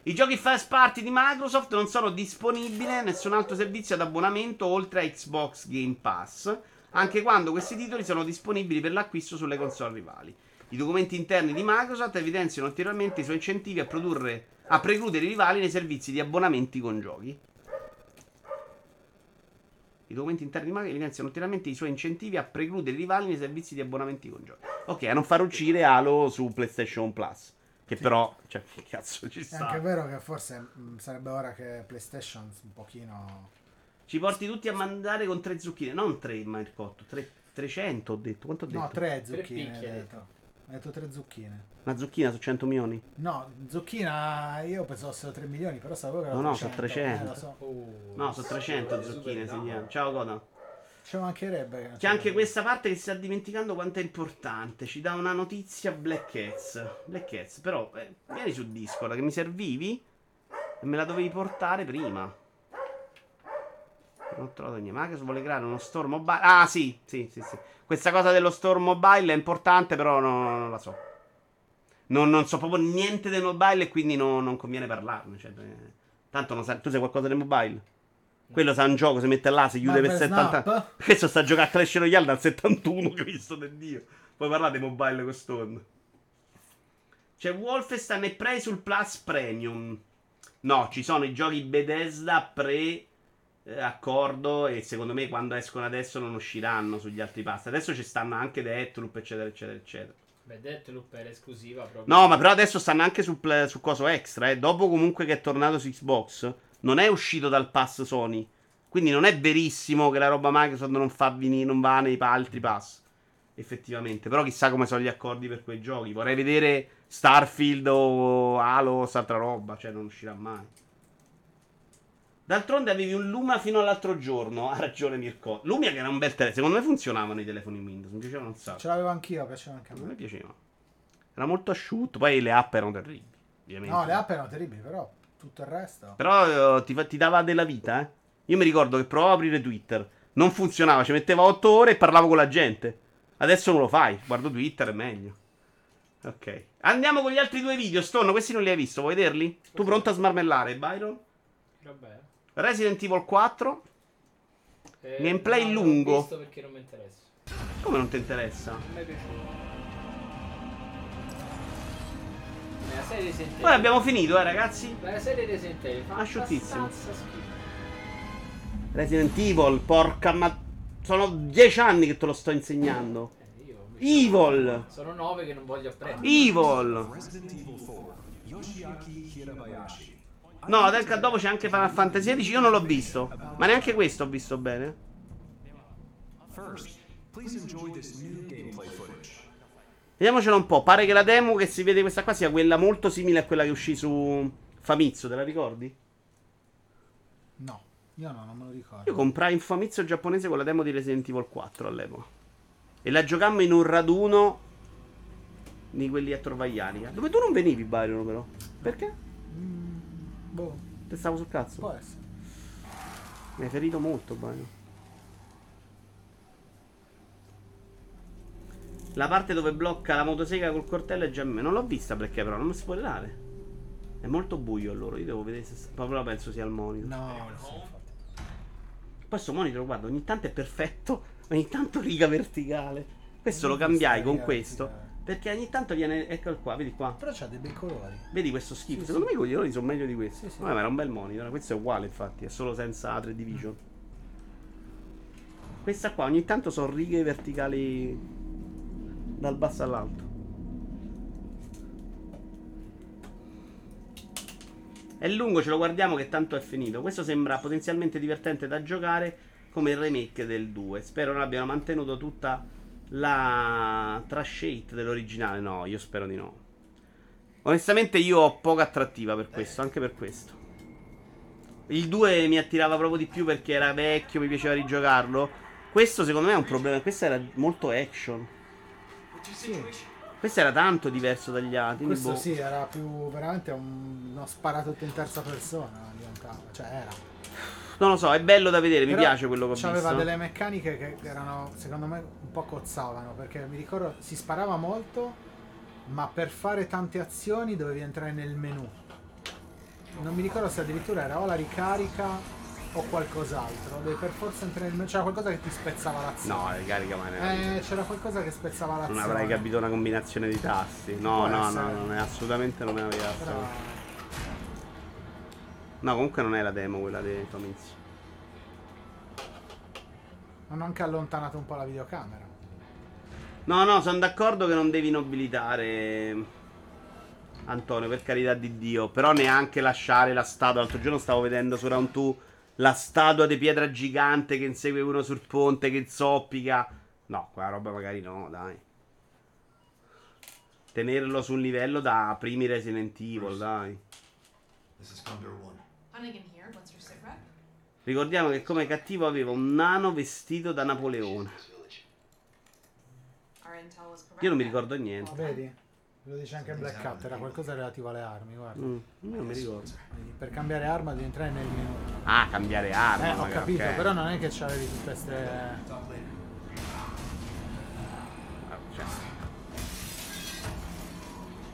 A: I giochi first party di Microsoft non sono disponibili in nessun altro servizio ad abbonamento oltre a Xbox Game Pass, anche quando questi titoli sono disponibili per l'acquisto sulle console rivali. I documenti interni di Microsoft evidenziano ulteriormente i suoi incentivi a produrre a precludere i rivali nei servizi di abbonamenti con giochi. I documenti interni di Microsoft evidenziano ulteriormente i suoi incentivi a precludere i rivali nei servizi di abbonamenti con giochi. Ok, a non far uscire Halo su PlayStation Plus. Che però, cioè, che cazzo ci
C: È
A: sta?
C: anche vero che forse mh, sarebbe ora che PlayStation un pochino...
A: Ci porti tutti a mandare con tre zucchine. Non tre, Marcotto. Tre, 300 ho detto. Quanto ho detto?
C: No, tre
B: Tre
C: zucchine. hai detto. Hai detto tre zucchine.
A: Una zucchina su 100 milioni?
C: No, zucchina io pensavo fossero 3 milioni, però sapevo che
A: No,
C: erano
A: no, sono 300.
C: Eh, so.
B: Oh,
A: No, sono 300
B: super
A: zucchine, segniamo. Ciao, Coda.
C: Ci mancherebbe che
A: C'è anche
C: c'era.
A: questa parte che si sta dimenticando quanto è importante. Ci dà una notizia Black Cats. Black Cats, però, eh, vieni su Discord che mi servivi e me la dovevi portare prima. Non ho trovato niente. Microsoft vuole creare uno store mobile. Ah, sì, sì, sì, sì. Questa cosa dello store mobile è importante, però no- non la so. Non, non so proprio niente del mobile e quindi no- non conviene parlarne. Cioè, eh, tanto non sai. Tu sai qualcosa del mobile? Quello sa un gioco, si mette là, si chiude per
C: Marvel
A: 70
C: Snap?
A: Questo sta a giocare a Clash Royale dal 71, Cristo del Dio. Poi parlate mobile quest'anno. C'è Wolfenstein e Prey sul Plus Premium. No, ci sono i giochi Bethesda pre eh, accordo e secondo me quando escono adesso non usciranno sugli altri pass. Adesso ci stanno anche Deathloop, eccetera, eccetera, eccetera.
B: Beh, Deathloop è l'esclusiva proprio.
A: No, ma però adesso stanno anche pl- su coso extra, eh. Dopo comunque che è tornato su Xbox, non è uscito dal pass Sony. Quindi non è verissimo che la roba Microsoft non, fa venire, non va nei altri pass. Effettivamente. Però chissà come sono gli accordi per quei giochi. Vorrei vedere Starfield o Halo o altra roba. Cioè non uscirà mai. D'altronde avevi un Luma fino all'altro giorno. Ha ragione Mirko. Lumia che era un bel telefono. Secondo me funzionavano i telefoni Windows. Mi piacevano un sacco.
C: Ce l'avevo anch'io, piaceva anche a
A: A me
C: me.
A: piaceva. Era molto asciutto. Poi le app erano terribili. Ovviamente.
C: No, le app erano terribili, però tutto il resto...
A: Però eh, ti, ti dava della vita, eh. Io mi ricordo che provavo a aprire Twitter. Non funzionava, ci metteva 8 ore e parlavo con la gente. Adesso non lo fai. Guardo Twitter, è meglio. Ok. Andiamo con gli altri due video. Stonno, questi non li hai visto. Vuoi vederli? Tu pronto a smarmellare, Byron?
B: Vabbè.
A: Resident Evil 4.
B: Eh,
A: Gameplay
B: no, non
A: lungo.
B: visto perché non mi interessa.
A: Come non ti interessa?
B: Non mi è piaciuto. La serie Resident.
A: Poi abbiamo finito, eh, ragazzi.
B: La serie Resident Evil
A: Asciuttissimo. Resident Evil, porca ma. Sono 10 anni che te lo sto insegnando.
B: Eh, io
A: Evil!
B: Sono 9 che non voglio apprendere.
A: Evil!
D: Resident Evil 4, Yoshiaki Hirabayashi.
A: No, del dopo c'è anche Final Fantasy XVI, io non l'ho visto. Ma neanche questo ho visto bene. Vediamocela un po'. Pare che la demo che si vede questa qua sia quella molto simile a quella che uscì su Famitsu, te la ricordi?
C: No, io no, non me lo ricordo.
A: Io comprai in Famitsu giapponese con la demo di Resident Evil 4 all'epoca. E la giocammo in un raduno di quelli a Torvaianica. Dove tu non venivi, Byron, però. Perché?
C: Mm, boh,
A: Te stavo sul cazzo.
C: può essere.
A: Mi hai ferito molto, Byron. La parte dove blocca la motosega col coltello è già me. Non l'ho vista perché però non mi spoilerare. È molto buio allora. Io devo vedere se. Però penso sia al monitor.
C: No, sì, infatti.
A: Poi sto monitor, guarda, ogni tanto è perfetto, ogni tanto riga verticale. Questo lo cambiai con questo. Perché ogni tanto viene. Eccolo qua, vedi qua.
C: Però c'ha dei bei colori.
A: Vedi questo schifo?
C: Sì,
A: Secondo
C: sì.
A: me i coglioni sono meglio di questo.
C: Sì.
A: Vabbè, ma era un bel monitor. Questo è uguale, infatti, è solo senza 3 division. Questa qua ogni tanto sono righe verticali dal basso all'alto. È lungo, ce lo guardiamo che tanto è finito. Questo sembra potenzialmente divertente da giocare come il remake del 2. Spero non abbiano mantenuto tutta la trash dell'originale. No, io spero di no. Onestamente io ho poca attrattiva per questo, anche per questo. Il 2 mi attirava proprio di più perché era vecchio, mi piaceva rigiocarlo. Questo secondo me è un problema, questo era molto action.
C: Sì,
A: Questo era tanto diverso dagli altri.
C: questo
A: boh.
C: sì, era più veramente un- uno sparatutto in terza persona diventava. Cioè era.
A: Non lo so, è bello da vedere, mi
C: Però
A: piace quello che ho visto.
C: Aveva delle meccaniche che erano, secondo me, un po' cozzavano. Perché mi ricordo si sparava molto, ma per fare tante azioni dovevi entrare nel menu. Non mi ricordo se addirittura era o la ricarica o qualcos'altro. Dovevi per forza entrare nel menu. C'era qualcosa che ti spezzava l'azione.
A: No, ricarica ma ne
C: Eh, c'era qualcosa che spezzava
A: Non
C: l'azione.
A: avrai capito una combinazione di tasti. No,
C: Può
A: no, no,
C: essere.
A: non è assolutamente non è una
C: Però...
A: No, comunque non è la demo quella dei Famitsu.
C: Hanno anche allontanato un po' la videocamera.
A: No, no, sono d'accordo che non devi nobilitare Antonio, per carità di Dio. Però neanche lasciare la statua. L'altro giorno stavo vedendo su Round 2 la statua di pietra gigante che insegue uno sul ponte che zoppica. No, quella roba magari no, dai. Tenerlo su un livello da primi Resident Evil, dai.
E: This is Condor
F: 1.
A: Ricordiamo che come cattivo aveva un nano vestito da Napoleone. Io non mi ricordo niente.
C: Vedi? Lo dice anche Black Cat, era qualcosa relativo alle armi, guarda.
A: Mm, io non mi ricordo.
C: Per cambiare arma devi entrare nel menu.
A: Ah, cambiare arma.
C: Eh, ho
A: magari,
C: capito,
A: ok.
C: però non è che c'avevi tutte queste...
A: Ah, cioè.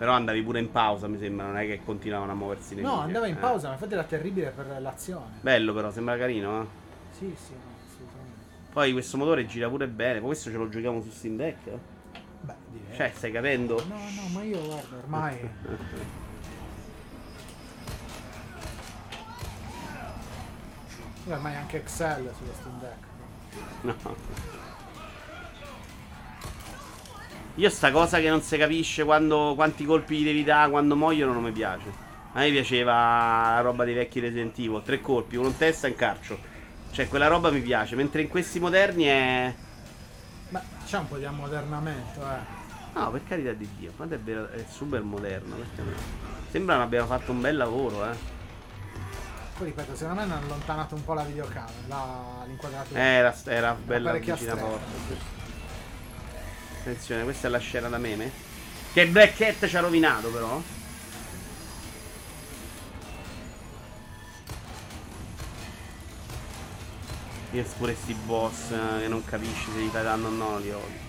A: Però andavi pure in pausa, mi sembra, non è che continuavano a muoversi nei
C: No,
A: video.
C: andava in
A: Eh.
C: pausa, ma infatti era terribile per l'azione.
A: Bello però, sembra carino, eh.
C: Sì, sì, no, assolutamente.
A: Poi questo motore gira pure bene, poi questo ce lo giochiamo su Steam Deck. eh.
C: Beh, direi.
A: Cioè, stai capendo?
C: No, no, ma io guarda, ormai... Ormai anche Excel sullo Steam Deck.
A: No. Io sta cosa che non si capisce quando, quanti colpi gli devi dare quando muoiono non mi piace. A me piaceva la roba dei vecchi Resident Evil, tre colpi, uno in testa e in carcio. Cioè, quella roba mi piace, mentre in questi moderni è...
C: Beh, c'è un po' di ammodernamento, eh.
A: No, per carità di Dio, quanto è vero, è super moderno. perché? Sembra che abbiamo fatto un bel lavoro, eh.
C: Poi ripeto, secondo me hanno allontanato un po' la videocamera, la- l'inquadratura.
A: Era, era bella vicina forte. sì. Attenzione, questa è la scena da meme. Che Black Cat ci ha rovinato, però. Io pure sti boss eh, che non capisci se gli fai danno o no, li odio.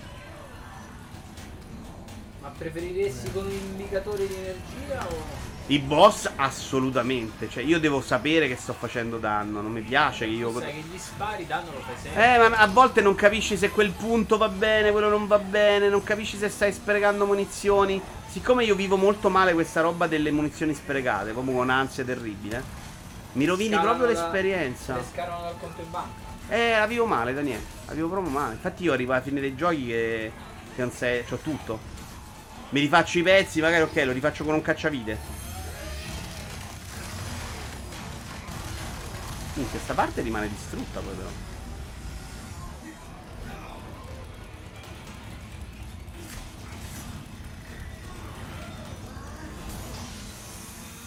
B: Ma preferiresti con un indicatore di energia o...
A: I boss assolutamente. Cioè, io devo sapere che sto facendo danno. Non mi piace che io.
B: Sai che gli spari danno lo fai sempre.
A: Eh, ma a volte non capisci se quel punto va bene, quello non va bene, non capisci se stai sprecando munizioni. Siccome io vivo molto male questa roba delle munizioni sprecate, proprio con ansia terribile, mi rovini
B: Scalano
A: proprio
B: da-
A: l'esperienza.
B: Le scalano dal conto in banca.
A: Eh, la vivo male, Daniele. La vivo proprio male. Infatti io arrivo alla fine dei giochi che Che non sei. C'ho tutto. Mi rifaccio i pezzi, magari ok, lo rifaccio con un cacciavite. In questa parte rimane distrutta poi però.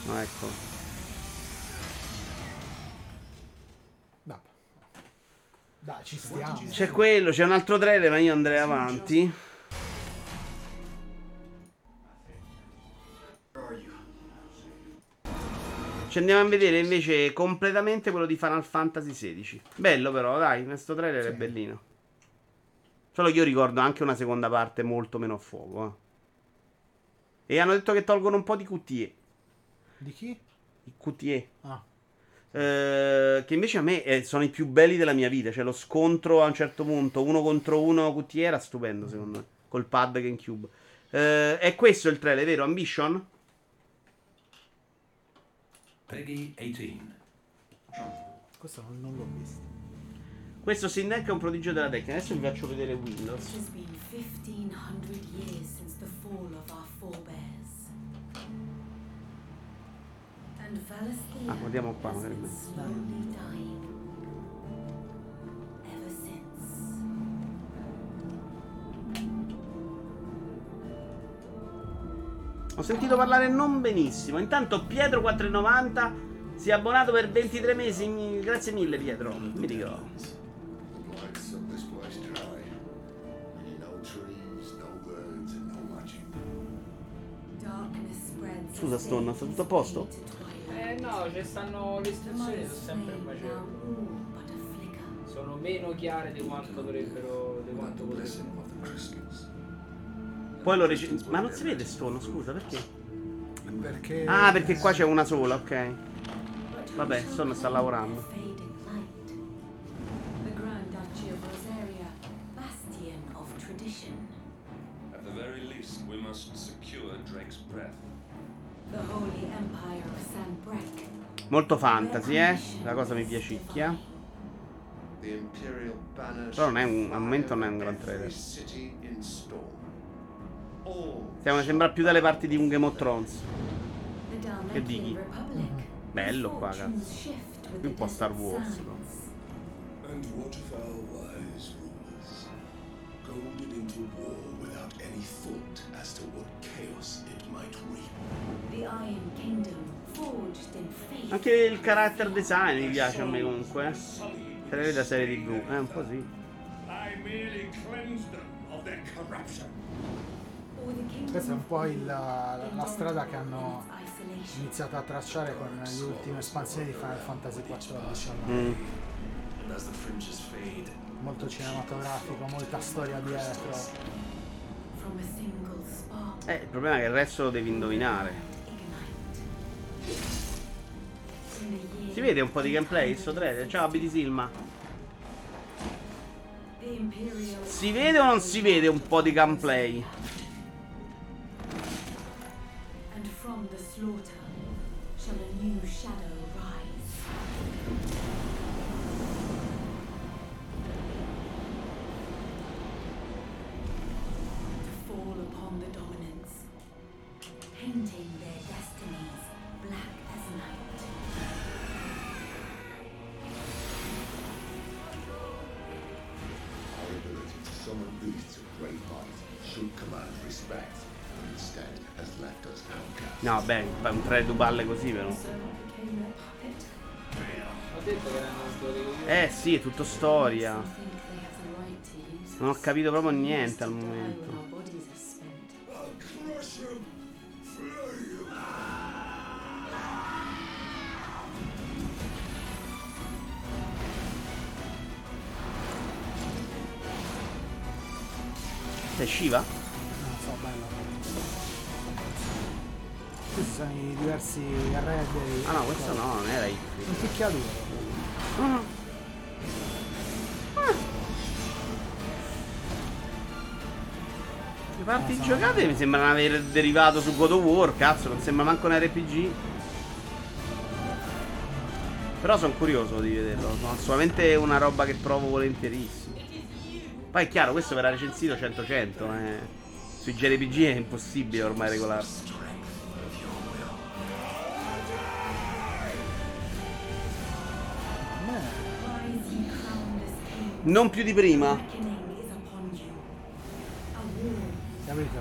A: No, ecco.
C: Dai, Dai, ci stiamo.
A: C'è quello, c'è un altro trailer, ma io andrei avanti. Ci andiamo a vedere invece completamente quello di Final Fantasy XVI. Bello però, dai, questo trailer è
C: Sì.
A: bellino. Solo che io ricordo anche una seconda parte molto meno a fuoco. eh. E hanno detto che tolgono un po' di QTE.
C: Di chi?
A: I QTE.
C: Ah,
A: Eh, che invece a me eh, sono i più belli della mia vita. Cioè, lo scontro a un certo punto, uno contro uno QTE era stupendo, secondo me. Col pad GameCube. Eh, è questo il trailer, vero? Ambition?
D: Peggy 18.
C: questo non, non l'ho visto.
A: Questo Sindeck è un prodigio della tecnica. Adesso vi faccio vedere Windows.
G: It has been 1500 years since the fall of our forebears. And Valisthea
A: Ah, guardiamo qua, magari Ho sentito parlare non benissimo. Intanto Pietro490 si è abbonato per 23 mesi. Grazie mille Pietro. Mi dico. Scusa, Stonna, sta tutto a posto?
B: Eh no, ci stanno le istruzioni, sono sempre in macello. Sono meno chiare di quanto dovrebbero. di quanto potrebbero.
A: Poi lo rec- Ma non si vede Stone, scusa, perché?
C: Perché...
A: Ah, perché qua c'è una sola, ok. Vabbè, Stone sta lavorando.
G: their fading light? The Grand Duchy of Rosaria, bastion of tradition.
H: At the very least, we must secure Drake's breath.
G: The Holy Empire of San Breck.
A: Molto fantasy, eh. La cosa mi piacicchia. Però non è un- al momento non è un gran trailer. Stiamo, sembra più dalle parti di un Game of Thrones. Che dici? Bello qua, cazzo. Più un po' Star Wars,
I: rulers? Goaded into war without any thought as to what chaos it might reap.
G: The Iron Kingdom, forged in faith.
A: Anche il character design mi piace a me comunque. eh. Trailer da serie TV. Eh, un po' sì.
I: I merely cleansed them of their corruption.
C: Questa è un po' il- la, la strada che hanno iniziato a tracciare con le ultime espansioni di Final Fantasy XIV.
A: Mm.
C: Molto cinematografico, molta storia dietro.
A: Eh, il problema è che il resto lo devi indovinare. Si vede un po' di gameplay sto trailer? Ciao, BD Silma. Si vede o non si vede un po' di gameplay?
I: Flut
A: No, beh, un trailer due balle così però.
B: Ho detto.
A: Eh sì, è tutto storia. Non ho capito proprio niente al momento.
G: when our
C: Questi sono i diversi red dei-
A: Ah no, questo no, non era Ifrit.
C: Un picchiaduro.
A: Le parti
C: Eh,
A: giocate mi sembrano aver derivato su God of War, cazzo, non sembra manco un RPG. Però sono curioso di vederlo, sono assolutamente una roba che provo volentierissimo. Poi è chiaro, questo verrà recensito 100-100. Eh. Sui JRPG è impossibile ormai regolarsi. Non più di prima.
C: Capito?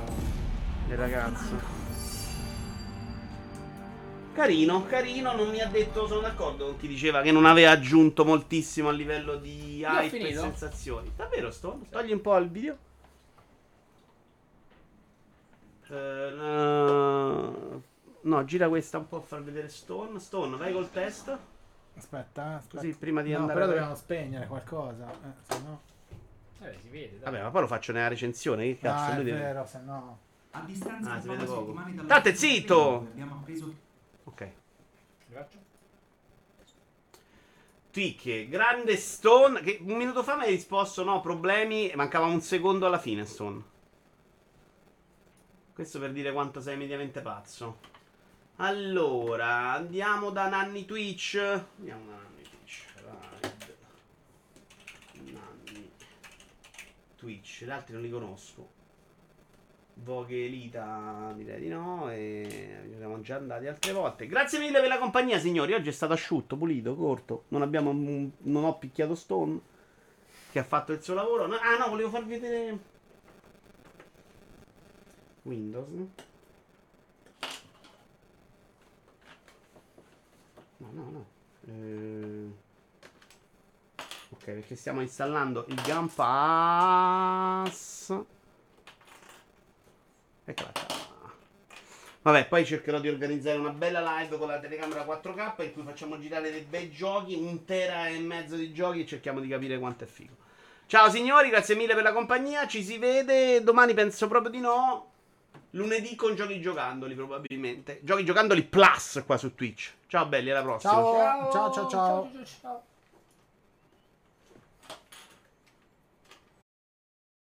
A: Il ragazzo. Carino, carino, non mi ha detto, sono d'accordo con chi diceva che non aveva aggiunto moltissimo a livello di
B: ho
A: hype e sensazioni. Davvero, sto? Togli un po' il video. Eh, no, no, gira questa un po' a far vedere Stone. Stone, vai col test.
C: Aspetta, eh, aspetta.
A: Così prima di
C: no,
A: andare.
C: però dobbiamo spegnere qualcosa. Eh, se no...
B: Eh, si vede, dai.
A: Vabbè, ma poi lo faccio nella recensione. Che cazzo?
C: Ah, è
A: lui deve-
C: vero, se no...
J: A distanza
A: Ah,
J: di poche settimane dalla
A: State zitto!
J: Abbiamo appreso
A: Ok.
B: Faccio?
A: Twicche, grande Stone. Che un minuto fa mi hai risposto: no, problemi. Mancava un secondo alla fine, Stone. Questo per dire quanto sei mediamente pazzo. Allora, andiamo da Nanni Twitch. Andiamo da Nanni Twitch. Ride. Nanni Twitch. Gli altri non li conosco. Vogue Elita direi di no. E siamo già andati altre volte. Grazie mille per la compagnia, signori. Oggi è stato asciutto, pulito, corto. Non, abbiamo, non ho picchiato Stone. Che ha fatto il suo lavoro. No- ah, no, volevo farvi vedere. Windows. No, no, no. Eh, Ok, perché stiamo installando il Gun Pass. Eccola qua. Vabbè, poi cercherò di organizzare una bella live con la telecamera 4K in cui facciamo girare dei bei giochi, un tera e mezzo di giochi e cerchiamo di capire quanto è figo. Ciao signori, grazie mille per la compagnia, ci si vede, domani penso proprio di no. Lunedì con giochi giocandoli probabilmente. Giochi giocandoli plus qua su Twitch. Ciao belli, alla prossima.
C: Ciao, ciao, ciao, ciao.
B: ciao, ciao. ciao.